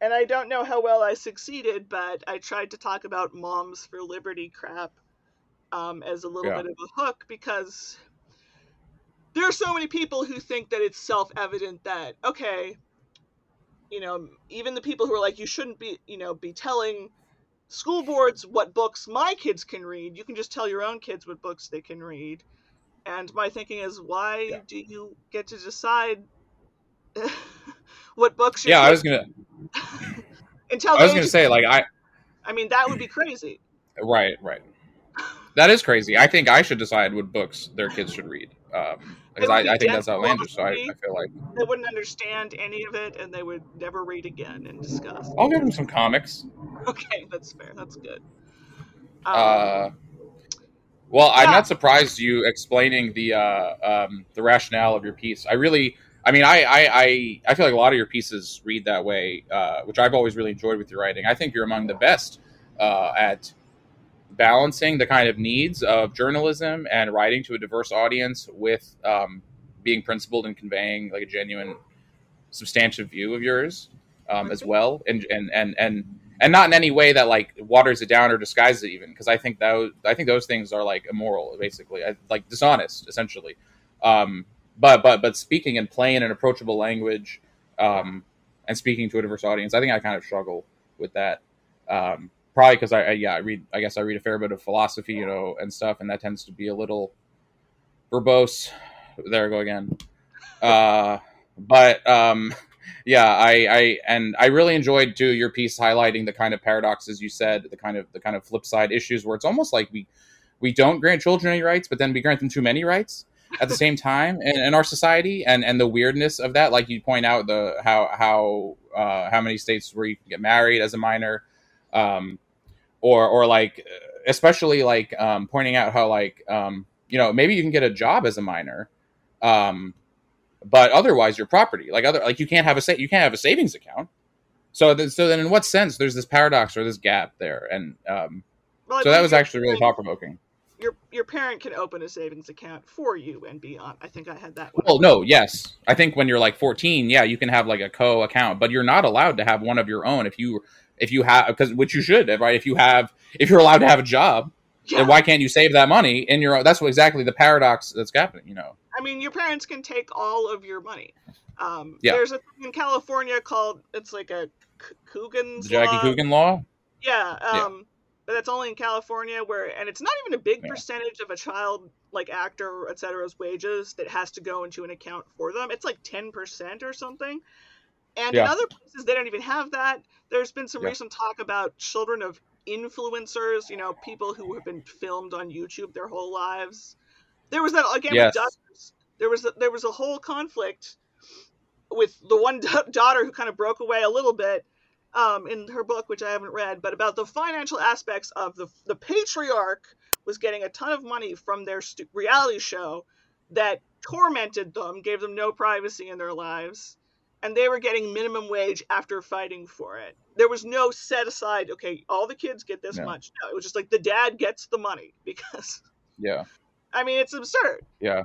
and i don't know how well i succeeded but i tried to talk about moms for liberty crap um, as a little yeah. bit of a hook because there are so many people who think that it's self-evident that okay you know even the people who are like you shouldn't be you know be telling school boards what books my kids can read. You can just tell your own kids what books they can read. And my thinking is why yeah. do you get to decide what books yeah i was gonna until i was gonna say like i i mean that would be crazy. Right right that is crazy. I think I should decide what books their kids should read. Um, because I, I think that's outlandish. So I, I, feel like they wouldn't understand any of it, and they would never read again and discuss. I'll give them some comics. Okay, that's fair. That's good. Um, uh, well, yeah. I'm not surprised you explaining the uh, um, the rationale of your piece. I really, I mean, I, I, I, I feel like a lot of your pieces read that way, uh, which I've always really enjoyed with your writing. I think you're among the best uh, at balancing the kind of needs of journalism and writing to a diverse audience with um, being principled and conveying like a genuine, substantive view of yours um, as well, and and and and and not in any way that like waters it down or disguises it even because I think that I think those things are like immoral, basically, I, like dishonest, essentially. Um, but but but speaking in plain and approachable language, um, and speaking to a diverse audience, I think I kind of struggle with that. Um, probably because I, I, yeah I read I guess I read a fair bit of philosophy you know and stuff and that tends to be a little verbose. There I go again. Uh, but um, yeah, I, I and I really enjoyed too your piece highlighting the kind of paradoxes you said, the kind of the kind of flip side issues where it's almost like we we don't grant children any rights, but then we grant them too many rights at the same time in, in our society, and and the weirdness of that. Like you point out the how how uh, how many states where you can get married as a minor. Um, or or like especially like um, pointing out how like um, you know maybe you can get a job as a minor um, but otherwise your property like other like you can't have a sa- you can't have a savings account so th- so then in what sense there's this paradox or this gap there and um, well, so that was actually really thought provoking your your parent can open a savings account for you and be on. I think I had that. One. Well, no, yes, I think when you're like 14, yeah, you can have like a co account, but you're not allowed to have one of your own if you if you have because which you should right if you have if you're allowed to have a job yeah. then why can't you save that money in your own that's what exactly the paradox that's happening you know i mean your parents can take all of your money um, yeah. there's a thing in california called it's like a coogan's the jackie law. coogan law yeah, um, yeah but that's only in california where and it's not even a big percentage of a child like actor etc.'s wages that has to go into an account for them it's like 10% or something and yeah. in other places, they don't even have that. There's been some yeah. recent talk about children of influencers, you know, people who have been filmed on YouTube their whole lives. There was that again yes. with Duggars. There was a, there was a whole conflict with the one daughter who kind of broke away a little bit um, in her book, which I haven't read, but about the financial aspects of the the patriarch was getting a ton of money from their st- reality show that tormented them, gave them no privacy in their lives and they were getting minimum wage after fighting for it. There was no set aside, okay, all the kids get this much. No, it was just like the dad gets the money because Yeah. I mean, it's absurd. Yeah.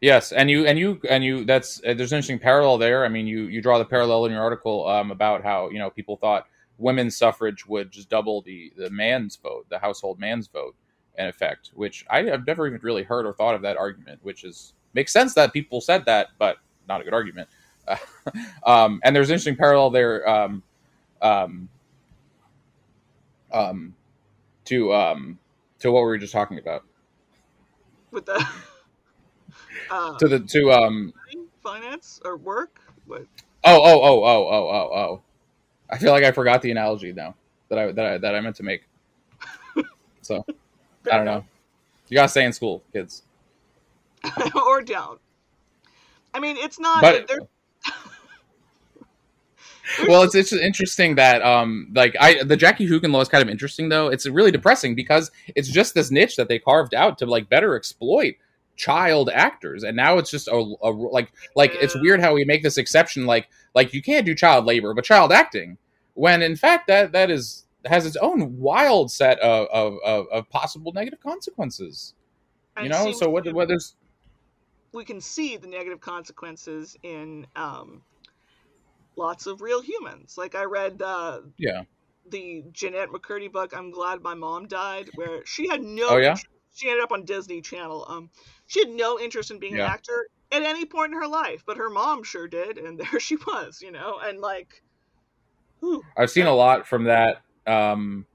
Yes, and you and you and you that's uh, there's an interesting parallel there. I mean, you you draw the parallel in your article um, about how, you know, people thought women's suffrage would just double the the man's vote, the household man's vote in effect, which I have never even really heard or thought of that argument, which is makes sense that people said that, but not a good argument. um, and there's an interesting parallel there um, um, um, to um, to what we were just talking about. With the uh, to the to um finance or work. What? Oh, oh, oh, oh, oh, oh, oh. I feel like I forgot the analogy now that I that I, that I meant to make. So I don't know. You gotta stay in school, kids. or don't. I mean, it's not. But- they're- well, it's it's interesting that um like I the Jackie Coogan law is kind of interesting though. It's really depressing because it's just this niche that they carved out to like better exploit child actors. And now it's just a, a like like it's weird how we make this exception like like you can't do child labor but child acting. When in fact that that is has its own wild set of of, of, of possible negative consequences. You and know so what what there's we can see the negative consequences in um, lots of real humans. Like I read uh, yeah the Jennette McCurdy book, "I'm Glad My Mom Died," where she had no. Oh, yeah? interest- She ended up on Disney Channel. Um, she had no interest in being Yeah. an actor at any point in her life, but her mom sure did, and there she was, you know, and like, whew, I've seen a lot from that. Um,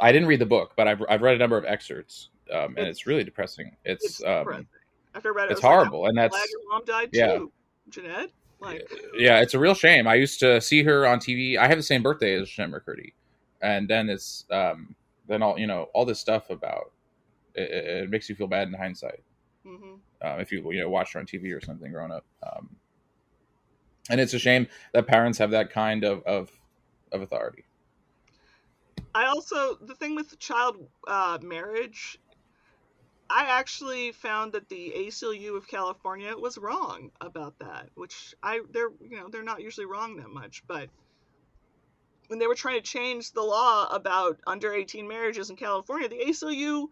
I didn't read the book, but I've I've read a number of excerpts, um, and it's, It's- really depressing. It's it's um. After I read it, it's was like, horrible, and glad that's your mom died yeah. too, Jennette. Like, yeah, it's a real shame. I used to see her on TV. I have the same birthday as Jennette McCurdy, and then it's um, then all you know all this stuff about it, it makes you feel bad in hindsight hmm um, if you you know watched her on TV or something growing up. Um, and it's a shame that parents have that kind of of, of authority. I also the thing with child uh, marriage, I actually found that the ACLU of California was wrong about that. Which I they're you know they're not usually wrong that much, but when they were trying to change the law about under 18 marriages in California, the ACLU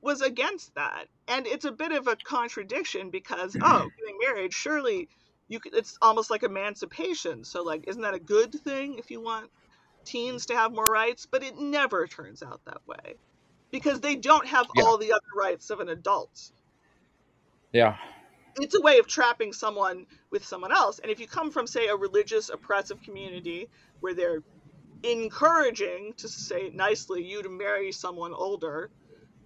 was against that, and it's a bit of a contradiction because oh, getting married surely you could, it's almost like emancipation. So like, isn't that a good thing if you want teens to have more rights, but it never turns out that way because they don't have Yeah. all the other rights of an adult. Yeah, It's a way of trapping someone with someone else. And if you come from, say, a religious, oppressive community where they're encouraging, to say it nicely, you to marry someone older,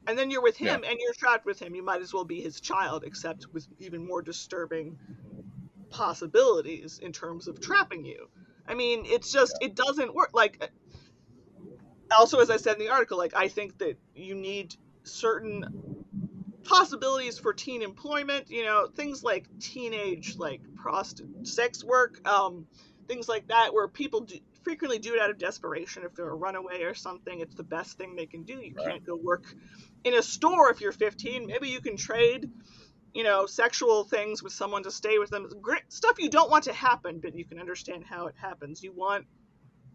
and then you're with him and you're trapped with him, you might as well be his child, except with even more disturbing possibilities in terms of trapping you. I mean, it's just it doesn't work. Like, also as I said in the article, like I think that you need certain possibilities for teen employment. You know, things like teenage like prostitute, sex work, um, things like that, where people do, frequently do it out of desperation. If they're a runaway or something, it's the best thing they can do. You Right. can't go work in a store if you're 15. Maybe you can trade you know, sexual things with someone to stay with them. Great stuff you don't want to happen, but you can understand how it happens. You want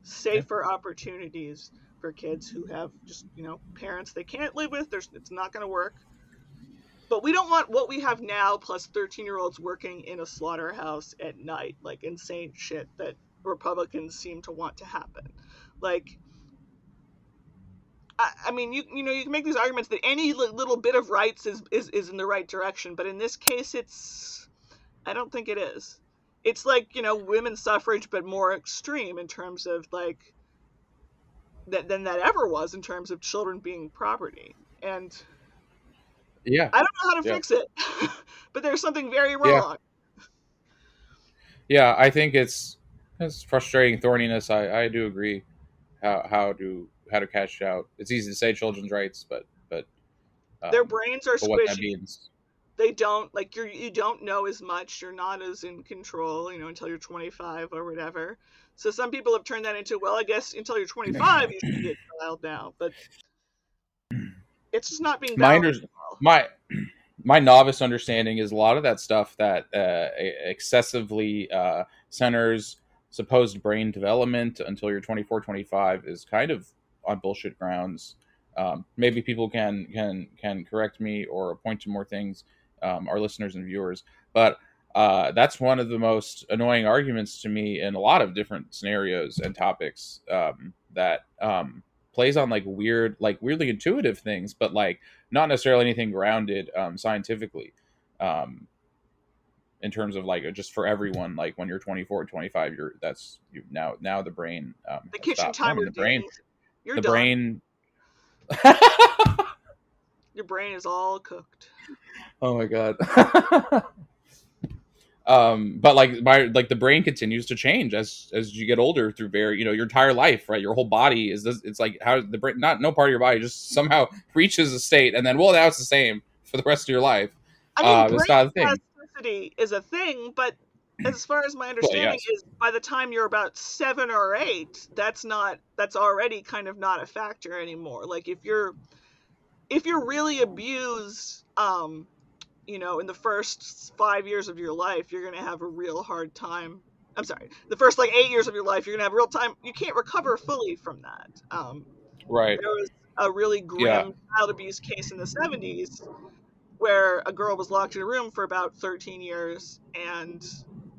safer opportunities for kids who have just, you know, parents they can't live with. There's it's not going to work. But we don't want what we have now plus 13-year-olds working in a slaughterhouse at night, like insane shit that Republicans seem to want to happen. Like I, I mean, you you know, you can make these arguments that any little bit of rights is, is is in the right direction, but in this case, it's I don't think it is. It's like you know, women's suffrage, but more extreme in terms of like that than that ever was in terms of children being property. And yeah, I don't know how to Yeah. fix it, but there's something very wrong. yeah. I think it's it's frustrating thorniness. I I do agree. How how to how to cash out? It's easy to say children's rights, but but um, Their brains are but what that squishy. They don't like you're you don't know as much you're not as in control you know until you're 25 or whatever. So some people have turned that into well i guess until you're 25 you should be a child now but it's just not being My under- my my novice understanding is a lot of that stuff that uh, excessively uh, centers supposed brain development until you're 24 25 is kind of on bullshit grounds. Um, maybe people can can can correct me or point to more things um, our listeners and viewers. But uh, that's one of the most annoying arguments to me in a lot of different scenarios and topics um, that um, plays on like weird like weirdly intuitive things but like not necessarily anything grounded um, scientifically um, in terms of like just for everyone like when you're 24 25 you're that's you now now the brain um, the kitchen timer the brain. you're the done. brain your brain is all cooked. Oh my god. Um but like my like the brain continues to change as as you get older through very you know your entire life right? Your whole body is this it's like how the brain not no part of your body just somehow reaches a state and then well now it's the same for the rest of your life. I mean, uh, brain it's not a thing. plasticity is a thing, but as far as my understanding yes. is, by the time you're about seven or eight, that's not that's already kind of not a factor anymore. Like if you're if you're really abused, um, you know, in the first five years of your life, you're gonna have a real hard time. I'm sorry, the first like eight years of your life, you're gonna have a real time. You can't recover fully from that. Um, right there was a really grim Yeah. child abuse case in the 70s where a girl was locked in a room for about 13 years and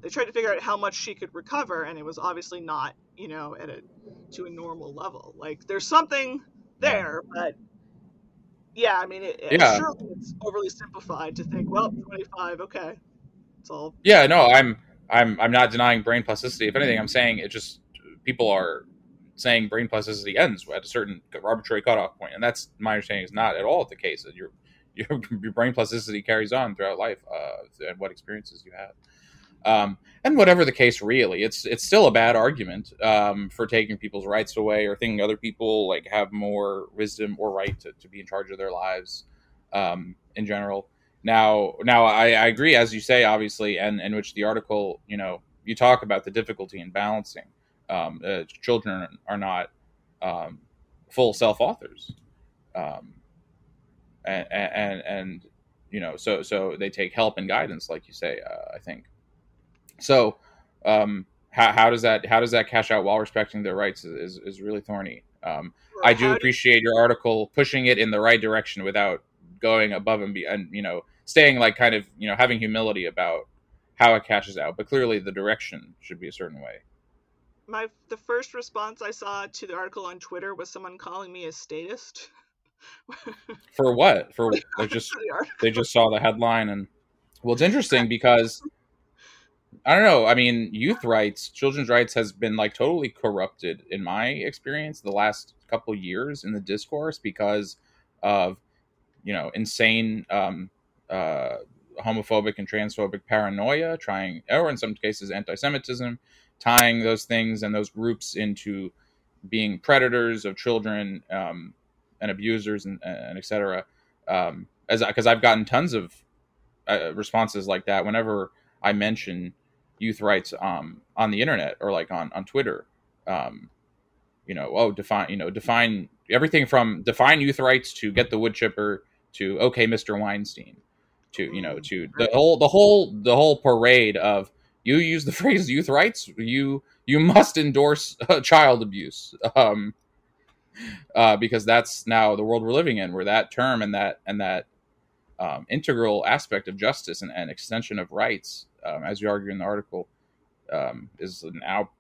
they tried to figure out how much she could recover and it was obviously not you know at a to a normal level like there's something there but yeah i mean it, Yeah. surely it's overly simplified to think well 25 okay it's all Yeah, no, I'm I'm I'm not denying brain plasticity. If anything, I'm saying it just people are saying brain plasticity ends at a certain arbitrary cutoff point, and that's my understanding is not at all the case. Your your, your brain plasticity carries on throughout life uh, and what experiences you have. Um, and whatever the case, really, it's it's still a bad argument um, for taking people's rights away or thinking other people like have more wisdom or right to, to be in charge of their lives um, in general. Now, now I, I agree, as you say, obviously, and in which the article, you know, you talk about the difficulty in balancing. Um, uh, children are not um, full self authors, um, and, and and you know, so so they take help and guidance, like you say. Uh, I think so. Um, how, how does that how does that cash out while respecting their rights is, is, is really thorny. Um, I do appreciate your article pushing it in the right direction without going above and be and you know staying like kind of you know having humility about how it cashes out but clearly the direction should be a certain way my the first response i saw to the article on twitter was someone calling me a statist for what for they just the they just saw the headline and well it's interesting because i don't know. I mean youth rights children's rights has been like totally corrupted in my experience the last couple years in the discourse because of you know insane um uh homophobic and transphobic paranoia trying or in some cases anti-semitism tying those things and those groups into being predators of children um, and abusers and, and et cetera. Um, as because I've gotten tons of uh, responses like that whenever I mention youth rights um, on the internet or like on on Twitter. Um, you know, oh, define you know define everything from define youth rights to get the wood chipper to okay, Mr. Weinstein to you know to the whole the whole the whole parade of you use the phrase youth rights you you must endorse uh, child abuse um, uh, because that's now the world we're living in, where that term and that and that um, integral aspect of justice and, and extension of rights, um, as you argue in the article, um, is now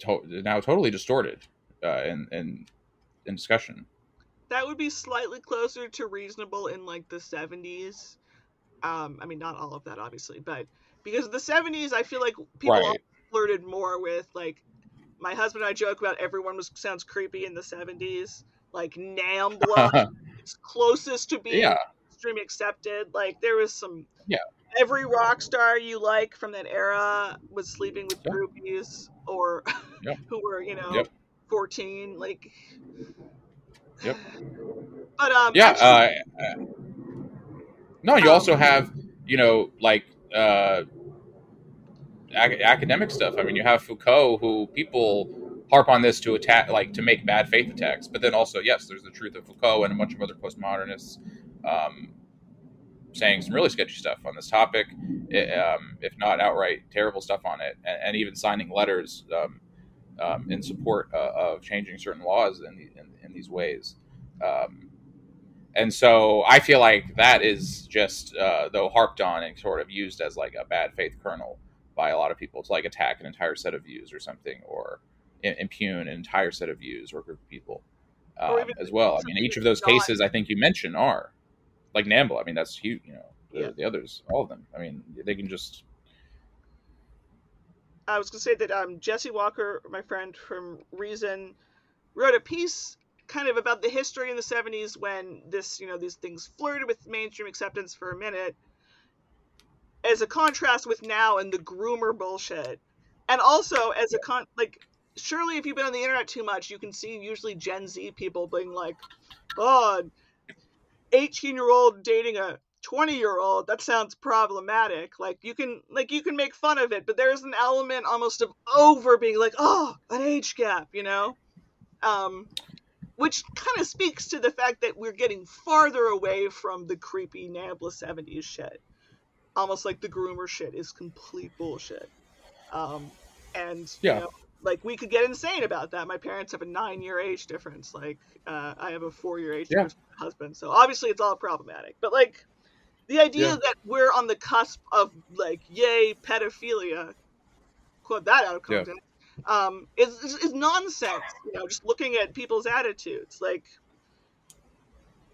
to- now totally distorted uh, in, in in discussion. that would be slightly closer to reasonable in like the 70s um i mean not all of that obviously but because the 70s i feel like people Right. flirted more with like my husband and i joke about everyone was sounds creepy in the 70s like nambla it's closest to being yeah, stream accepted like there was some Yeah. Every rock star you like from that era was sleeping with Yeah. groupies or Yep. who were you know Yep. 14 like Yep. but um yeah. actually- Uh, no, you also have you know like uh, ac- academic stuff. I mean, you have Foucault, who people harp on this to attack, like to make bad faith attacks. But then also, yes, there's the truth of Foucault and a bunch of other postmodernists um, saying some really sketchy stuff on this topic, um, if not outright terrible stuff on it, and, and even signing letters um, um, in support uh, of changing certain laws in, the, in, in these ways. Um, and so I feel like that is just uh, though harped on and sort of used as like a bad faith kernel by a lot of people to like attack an entire set of views or something or impugn an entire set of views or group of people um, as well. I mean, each of those cases I think you mentioned are like NAMBLA. I mean, that's huge. You know, the, Yeah. the others, all of them. I mean, they can just I was gonna say that um, Jesse Walker, my friend from Reason, wrote a piece kind of about the history in the '70s when this, you know, these things flirted with mainstream acceptance for a minute, as a contrast with now and the groomer bullshit, and also as a con like surely if you've been on the internet too much, you can see usually Gen Z people being like, "Oh, 18 year old dating a 20 year old that sounds problematic. Like you can like you can make fun of it but there's an element almost of over being like oh an age gap you know? Um which kind of speaks to the fact that we're getting farther away from the creepy NAMBLA 70s shit. Almost like the groomer shit is complete bullshit. Um and Yeah. you know like we could get insane about that. My parents have a nine year age difference. Like uh, i have a four year age Yeah. difference husband so obviously it's all problematic but like the idea Yeah. that we're on the cusp of like yay pedophilia quote that out of Yeah. context um is, is is nonsense you know just looking at people's attitudes like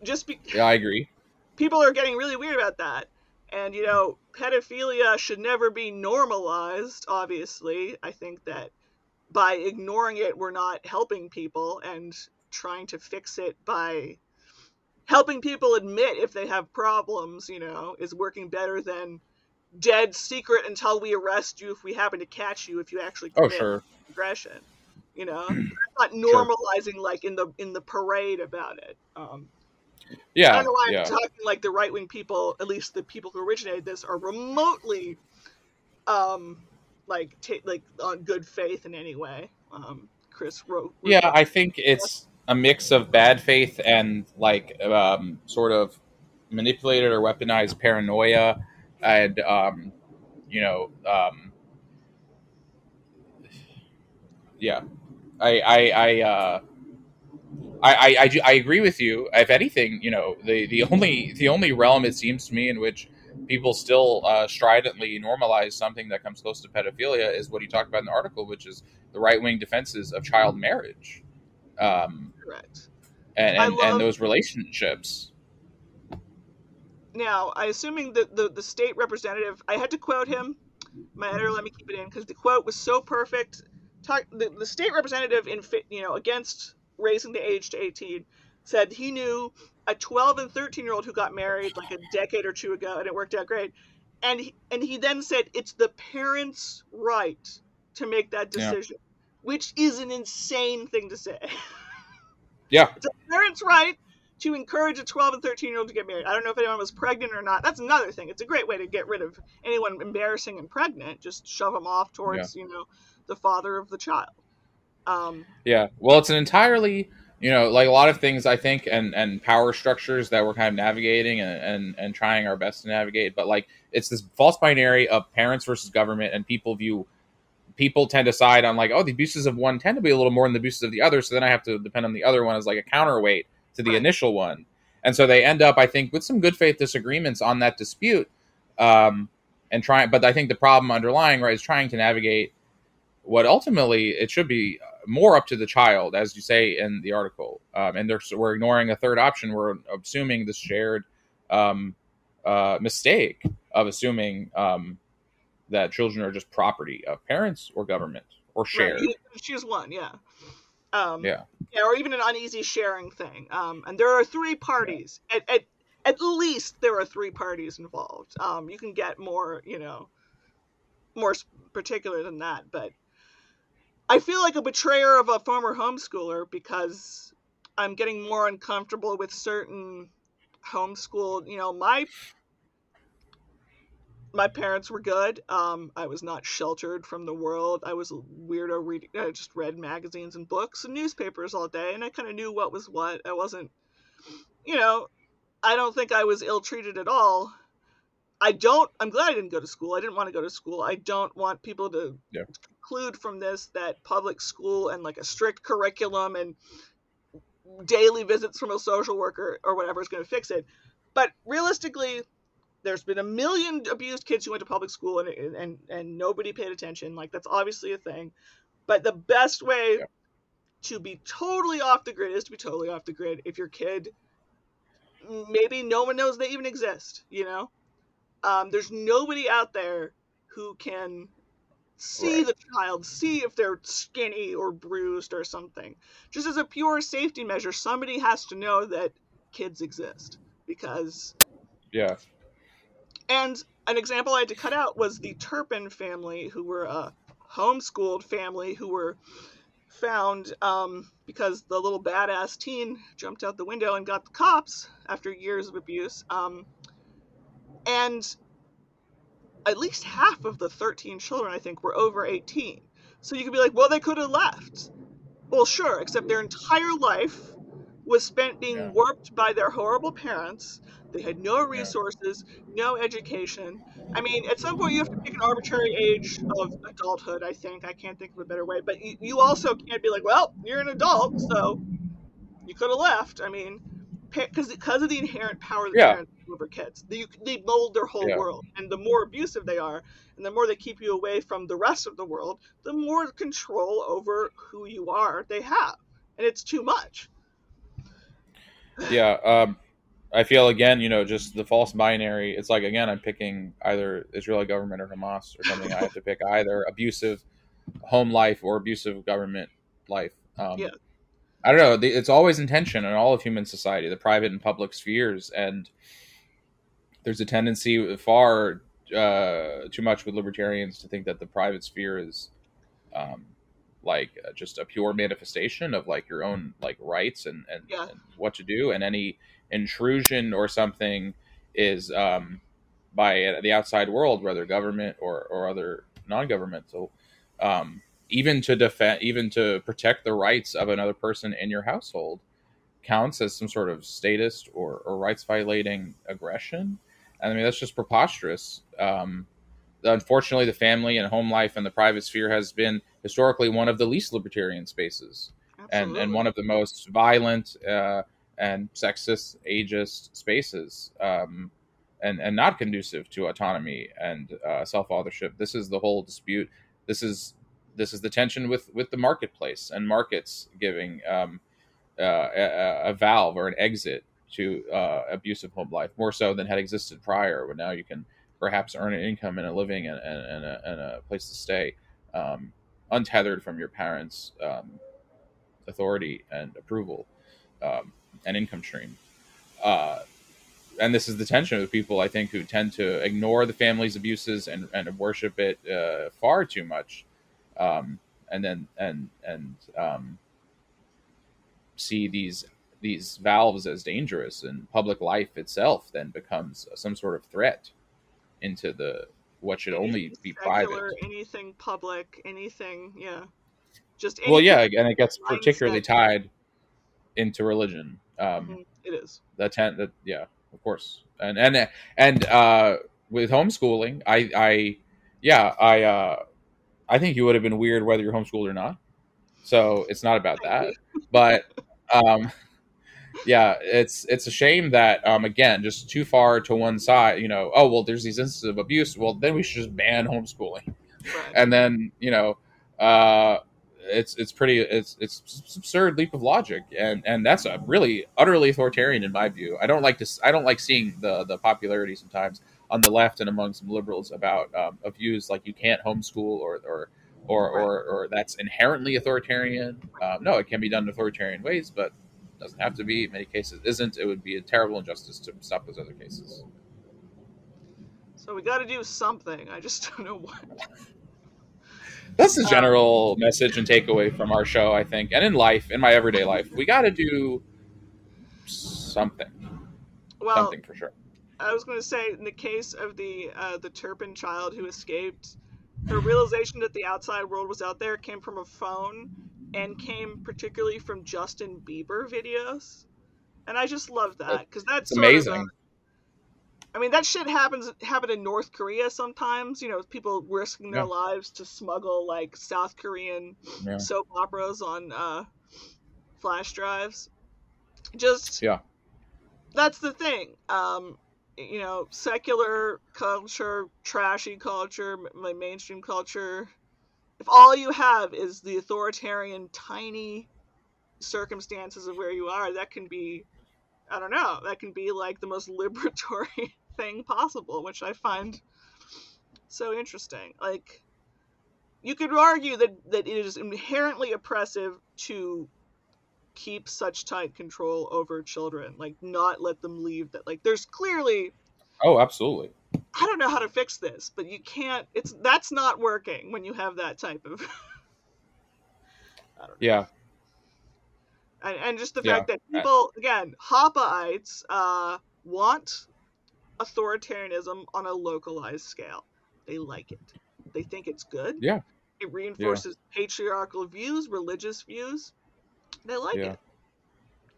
just be Yeah, I agree. people are getting really weird about that and you know pedophilia should never be normalized obviously i think that by ignoring it we're not helping people and trying to fix it by helping people admit if they have problems you know is working better than dead secret until we arrest you if we happen to catch you if you actually Oh, commit sure. aggression you know not normalizing like in the in the parade about it um I Yeah, don't know why yeah. I'm talking like the right wing people, at least the people who originated this, are remotely, um, like ta- like on good faith in any way. Um, Chris wrote. Yeah, I think it's a mix of bad faith and like um, sort of manipulated or weaponized paranoia, and um, you know, um, yeah, I I I, uh, I I I I agree with you. If anything, you know, the the only the only realm it seems to me in which people still uh, stridently normalize something that comes close to pedophilia is what he talked about in the article, which is the right wing defenses of child marriage. Um, correct. and and, love- and those relationships. Now, I assuming that the the state representative, I had to quote him. My editor let me keep it in because the quote was so perfect. Talk, the, the state representative in you know against raising the age to 18 said he knew a 12 and 13 year old who got married like a decade or two ago and it worked out great and he, and he then said it's the parents right to make that decision which is an insane thing to say Yeah, it's a parent's right to encourage a 12 and 13 year old to get married. I don't know if anyone was pregnant or not. That's another thing. It's a great way to get rid of anyone embarrassing and pregnant. Just shove them off towards, you know, the father of the child. Um, yeah. Well, it's an entirely you know like a lot of things I think and and power structures that we're kind of navigating and and, and trying our best to navigate. But like it's this false binary of parents versus government, and people view people tend to side on like oh the abuses of one tend to be a little more than the abuses of the other, so then I have to depend on the other one as like a counterweight to the Right. initial one. And so they end up, I think, with some good faith disagreements on that dispute. Um, and trying, but I think the problem underlying, right, is trying to navigate what ultimately it should be more up to the child, as you say in the article. Um, and they're, we're ignoring a third option. We're assuming this shared um, uh, mistake of assuming um, that children are just property of parents or government or shared. Right. Choose one, yeah. Um, Yeah. yeah, or even an uneasy sharing thing. Um, and there are three parties. At, at at least there are three parties involved. Um, you can get more, you know, more particular than that, but I feel like a betrayer of a former homeschooler because I'm getting more uncomfortable with certain homeschooled. You know, my my parents were good. Um, I was not sheltered from the world. I was a weirdo reading. I just read magazines and books and newspapers all day, and I kind of knew what was what. I wasn't, you know, I don't think I was ill treated at all. I don't. I'm glad I didn't go to school. I didn't want to go to school. I don't want people to Yeah. conclude from this that public school and like a strict curriculum and daily visits from a social worker or whatever is going to fix it. But realistically, there's been a million abused kids who went to public school and and and nobody paid attention. Like that's obviously a thing. But the best way Yeah. to be totally off the grid is to be totally off the grid. If your kid, maybe no one knows they even exist. You know, um, there's nobody out there who can see Right. the child, see if they're skinny or bruised or something. Just as a pure safety measure, somebody has to know that kids exist because Yeah. And an example I had to cut out was the Turpin family, who were a homeschooled family who were found um, because the little badass teen jumped out the window and got the cops after years of abuse. Um, and at least half of the 13 children, I think, were over 18. So you could be like, well, they could have left. Well, sure, except their entire life was spent being Yeah. warped by their horrible parents. They had no resources, no education. I mean, at some point you have to pick an arbitrary age of adulthood, I think. I can't think of a better way. But you, you also can't be like, well, you're an adult, so you could have left. I mean, because because of the inherent power of the Yeah. parents over kids, they, they mold their whole Yeah. world. And the more abusive they are, and the more they keep you away from the rest of the world, the more control over who you are they have. And it's too much. Yeah um i feel again you know just the false binary it's like again i'm picking either israeli government or hamas or something i have to pick either abusive home life or abusive government life um Yeah. i don't know the- it's always intention in all of human society the private and public spheres and there's a tendency far uh, too much with libertarians to think that the private sphere is um, like uh, just a pure manifestation of like your own like rights and, and, Yeah. and what to do and any intrusion or something is um, by the outside world whether government or, or other non-governmental um, even to defend even to protect the rights of another person in your household counts as some sort of statist or, or rights violating aggression and i mean that's just preposterous um, unfortunately the family and home life and the private sphere has been historically one of the least libertarian spaces and, and one of the most violent uh, and sexist, ageist spaces, um, and and not conducive to autonomy and uh, self authorship. This is the whole dispute. This is this is the tension with with the marketplace and markets giving um, uh, a, a valve or an exit to uh, abusive home life more so than had existed prior. But now you can perhaps earn an income and a living and, and, and, a, and a place to stay, um, untethered from your parents' um, authority and approval um, and income stream. Uh, and this is the tension of people, I think, who tend to ignore the family's abuses and, and worship it uh, far too much, um, and then and and um, see these these valves as dangerous, and public life itself then becomes some sort of threat into the what should only Anything be secular, private. anything public, anything, yeah. Just Well, yeah, and it gets particularly tied into religion. Um, Mhm, it is. the tent that yeah of course and and and uh with homeschooling i i yeah i uh i think you would have been weird whether you're homeschooled or not so it's not about that but um yeah it's it's a shame that um again just too far to one side you know oh well there's these instances of abuse. Well then we should just ban homeschooling. Right. and then you know uh it's it's pretty it's it's absurd leap of logic. And and that's a really utterly authoritarian in my view. I don't like to I don't like seeing the the popularity sometimes on the left and among some liberals about um, of views like you can't homeschool or or or or, or that's inherently authoritarian. Um, no it can be done in authoritarian ways but doesn't have to be in many cases isn't. it would be a terrible injustice to stop those other cases So we got to do something. I just don't know what. That's the Um, general message and takeaway from our show, I think, and in life, in my everyday life, we got to do something, Well, something for sure. I was going to say, in the case of the uh, the Turpin child who escaped, her realization that the outside world was out there came from a phone, and came particularly from Justin Bieber videos, and I just love that because that's It's sort of amazing. a- I mean, that shit happens happen in North Korea sometimes. You know, people risking their Yeah. lives to smuggle like South Korean Yeah. soap operas on uh, flash drives. Just Yeah. that's the thing. Um, you know, secular culture, trashy culture, my mainstream culture. If all you have is the authoritarian, tiny circumstances of where you are, that can be, I don't know, that can be like the most liberatory thing possible, which I find so interesting. Like, you could argue that, that it is inherently oppressive to keep such tight control over children like not let them leave that like there's clearly Oh, absolutely. I don't know how to fix this, but you can't. It's that's not working when you have that type of. Yeah. And, and just the Yeah. fact that people, again, Hoppaites uh, want authoritarianism on a localized scale. They like it. They think it's good. Yeah. It reinforces patriarchal views, religious views. They like Yeah. it.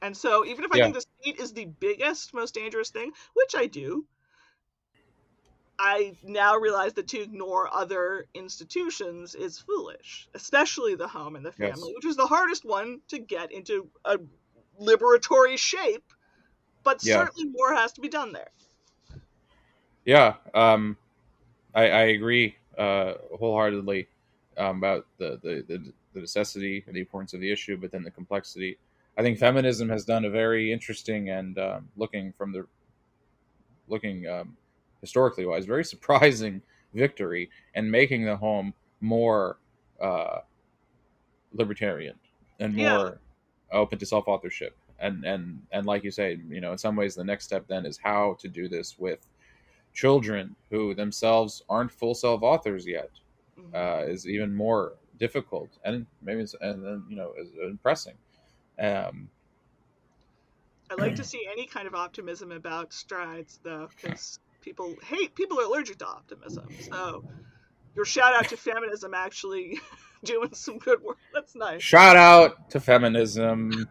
And so, even if I Yeah. think the state is the biggest, most dangerous thing, which I do, I now realize that to ignore other institutions is foolish, especially the home and the Yes. family, which is the hardest one to get into a liberatory shape. But Yeah. certainly more has to be done there. Yeah, um, I, I agree uh, wholeheartedly um, about the, the, the, the necessity and the importance of the issue, but then the complexity. I think feminism has done a very interesting and um, looking from the looking um, historically wise, very surprising victory in making the home more uh, libertarian and more Yeah. open to self authorship. And and and like you say, you know, in some ways, the next step then is how to do this with children who themselves aren't full self authors yet Mhm. uh, is even more difficult and maybe it's, and then you know is impressing. Um, I like to see any kind of optimism about strides, though, because people hate people are allergic to optimism. So, your shout out to feminism actually doing some good work. That's nice. shout out to feminism.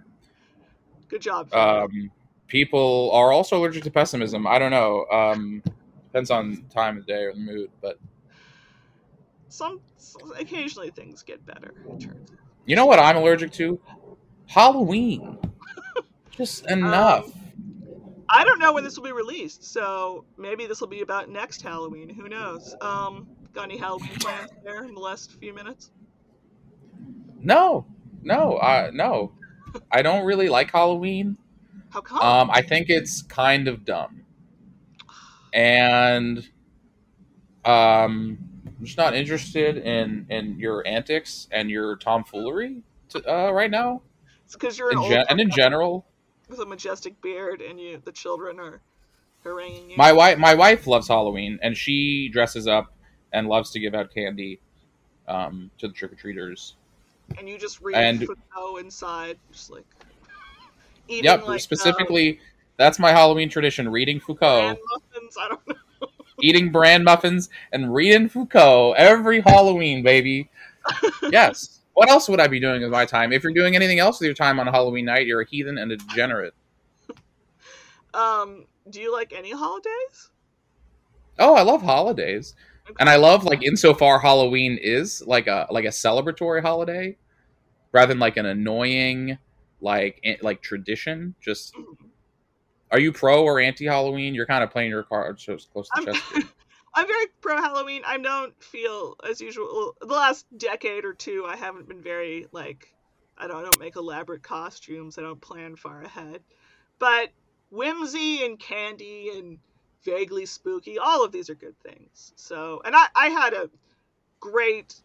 Good job. Um, people are also allergic to pessimism. I don't know. Um, depends on time of day or the mood, but some, occasionally things get better. It turns out. you know what I'm allergic to? Halloween. Just enough. Um, I don't know when this will be released, so maybe this will be about next Halloween. Who knows? Um, got any Halloween plans there in the last few minutes? no, no, uh, no. I don't really like Halloween. How come? Um, I think it's kind of dumb, and um, I'm just not interested in in your antics and your tomfoolery to, uh, right now. it's because you're an In old gen- and in general, with a majestic beard, and you the children are haranguing you. my wife my wife loves Halloween, and she dresses up and loves to give out candy um, to the trick or treaters. and you just read and- Foucault inside, just like eating Yep, like specifically, that's my Halloween tradition: reading Foucault. muffins. I don't know. eating bran muffins and reading Foucault every Halloween, baby. yes. What else would I be doing with my time? If you're doing anything else with your time on a Halloween night, you're a heathen and a degenerate. Um, do you like any holidays? Oh, I love holidays, and I love like insofar Halloween is like a like a celebratory holiday, rather than like an annoying like like tradition. Just are you pro or anti Halloween? You're kind of playing your cards so close to chest. I'm very pro Halloween. I don't feel as usual. The last decade or two, I haven't been very like. I don't. I don't make elaborate costumes. I don't plan far ahead. But whimsy and candy and vaguely spooky, all of these are good things. So, and I, I had a great.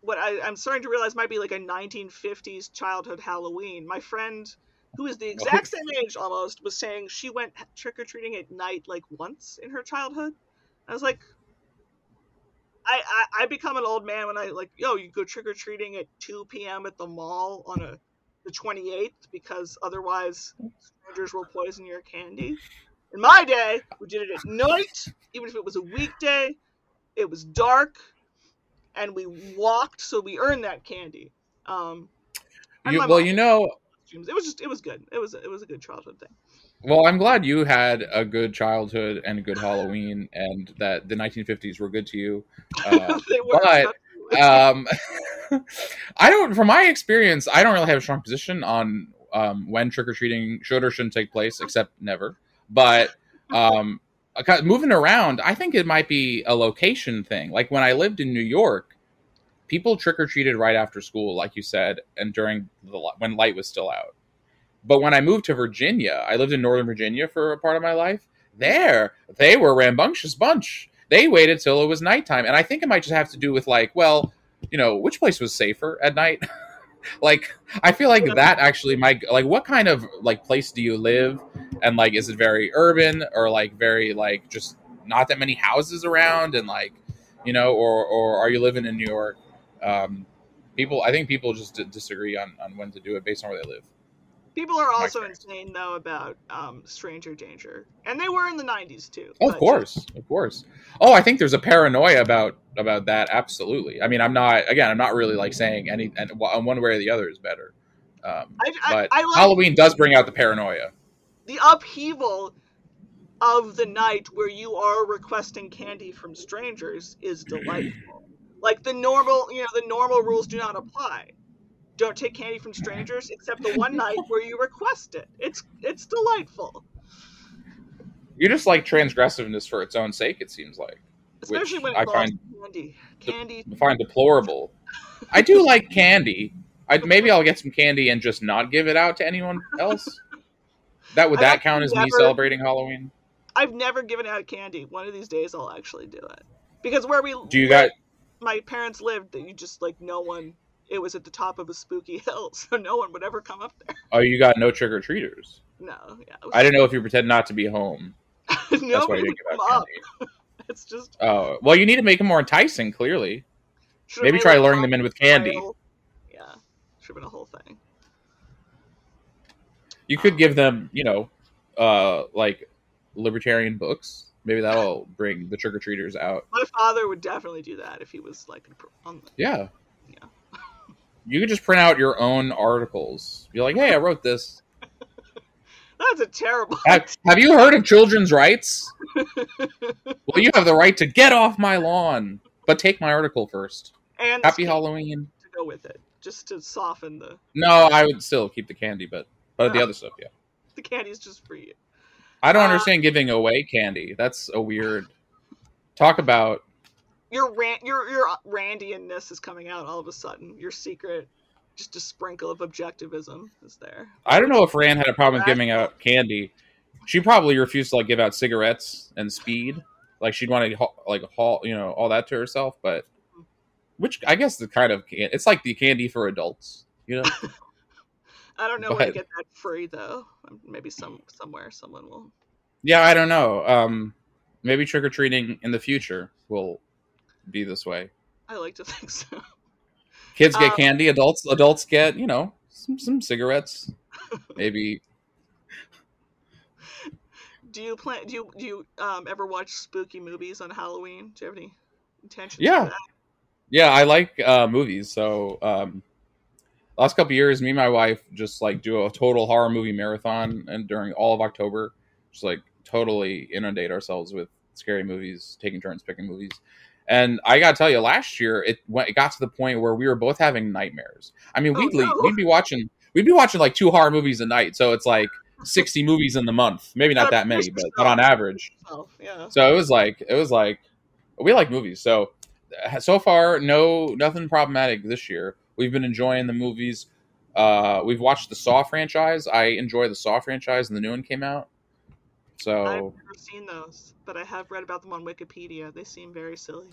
What I, I'm starting to realize might be like a 1950s childhood Halloween. My friend, who is the exact same age almost, was saying she went trick or treating at night like once in her childhood. I was like, I, I I become an old man when I like, yo, you go trick or treating at 2 p.m. at the mall on a the 28th because otherwise strangers will poison your candy. In my day, we did it at night, even if it was a weekday. It was dark, and we walked, so we earned that candy. Um, You, well, mom you know. It was just, it was good. It was, it was a good childhood thing. Well, I'm glad you had a good childhood and a good Halloween, and that the 1950s were good to you. Uh, but, um, I don't, from my experience, I don't really have a strong position on um, when trick or treating should or shouldn't take place, except never. But um, moving around, I think it might be a location thing. Like when I lived in New York, people trick or treated right after school, like you said, and during the when light was still out. But when I moved to Virginia, I lived in Northern Virginia for a part of my life. There, they were a rambunctious bunch. They waited till it was nighttime, and I think it might just have to do with like, well, you know, which place was safer at night. like, I feel like that actually might like, what kind of like place do you live, and like, is it very urban or like very like just not that many houses around and like you know or or are you living in new york um, people i think people just d- disagree on on when to do it based on where they live People are also experience. insane though about um, stranger danger, and they were in the '90s too. Oh, of course of course oh i think there's a paranoia about about that absolutely i mean i'm not again i'm not really like saying any and one one way or the other is better um, I, I, but I like halloween does bring out the paranoia the upheaval of the night where you are requesting candy from strangers is delightful. like the normal, you know, the normal rules do not apply. Don't take candy from strangers except the one night where you request it. It's it's delightful, you just like transgressiveness for its own sake it seems like especially when it I find- candy. Candy. find deplorable. I do like candy. I maybe I'll get some candy and just not give it out to anyone else. That would that count as actually me celebrating Halloween? I've never given out candy. One of these days, I'll actually do it because where we Do you got my parents lived, that you just like no one. It was at the top of a spooky hill, so no one would ever come up there. oh you got no trick or treaters? No, yeah. I didn't know if you pretend not to be home. That's why Nobody you would didn't give come out up. candy. It's just Oh well, you need to make them more enticing. Clearly, should've maybe try luring them in with candy. Yeah, should have been a whole thing. You could give them, you know, uh, like libertarian books. Maybe that'll bring the trick or treaters out. My father would definitely do that if he was like on the. Yeah. You could just print out your own articles. Be like, hey, I wrote this. That's a terrible. Have, have you heard of children's rights? well, you have the right to get off my lawn, but take my article first. and Happy Halloween. to go with it, just to soften the No, I would still keep the candy, but but the other stuff, yeah. the candy is just for you. I don't Uh, understand giving away candy. That's a weird. Talk about Your ran- your your Randianness is coming out all of a sudden. Your secret, just a sprinkle of objectivism is there. I don't know if Rand had a problem with giving out candy. She probably refused to like give out cigarettes and speed. Like she'd want to like haul, you know, all that to herself. But which I guess the kind of can- it's like the candy for adults, you know. I don't know where to get that free though. Um, Maybe some somewhere someone will. yeah, I don't know. Um, maybe trick or treating in the future will be this way. I like to think so. Kids get Um, candy. Adults adults get you know some some cigarettes. Maybe Do you plan? Do you do you um ever watch spooky movies on Halloween? Do you have any intention? Yeah. Yeah, I like uh, movies. So um, last couple years, me and my wife just like do a total horror movie marathon, and during all of October, just like totally inundate ourselves with scary movies, taking turns picking movies. And I gotta tell you, last year it went, it got to the point where we were both having nightmares. I mean, Oh, we'd no. we'd be watching we'd be watching like two horror movies a night, so it's like sixty movies in the month. Maybe not that many, but but on average. Oh yeah. So it was like it was like we like movies. So so far, no nothing problematic this year. We've been enjoying the movies. Uh, we've watched the Saw franchise. I enjoy the Saw franchise, and the new one came out. I've never seen those, but I have read about them on Wikipedia. They seem very silly.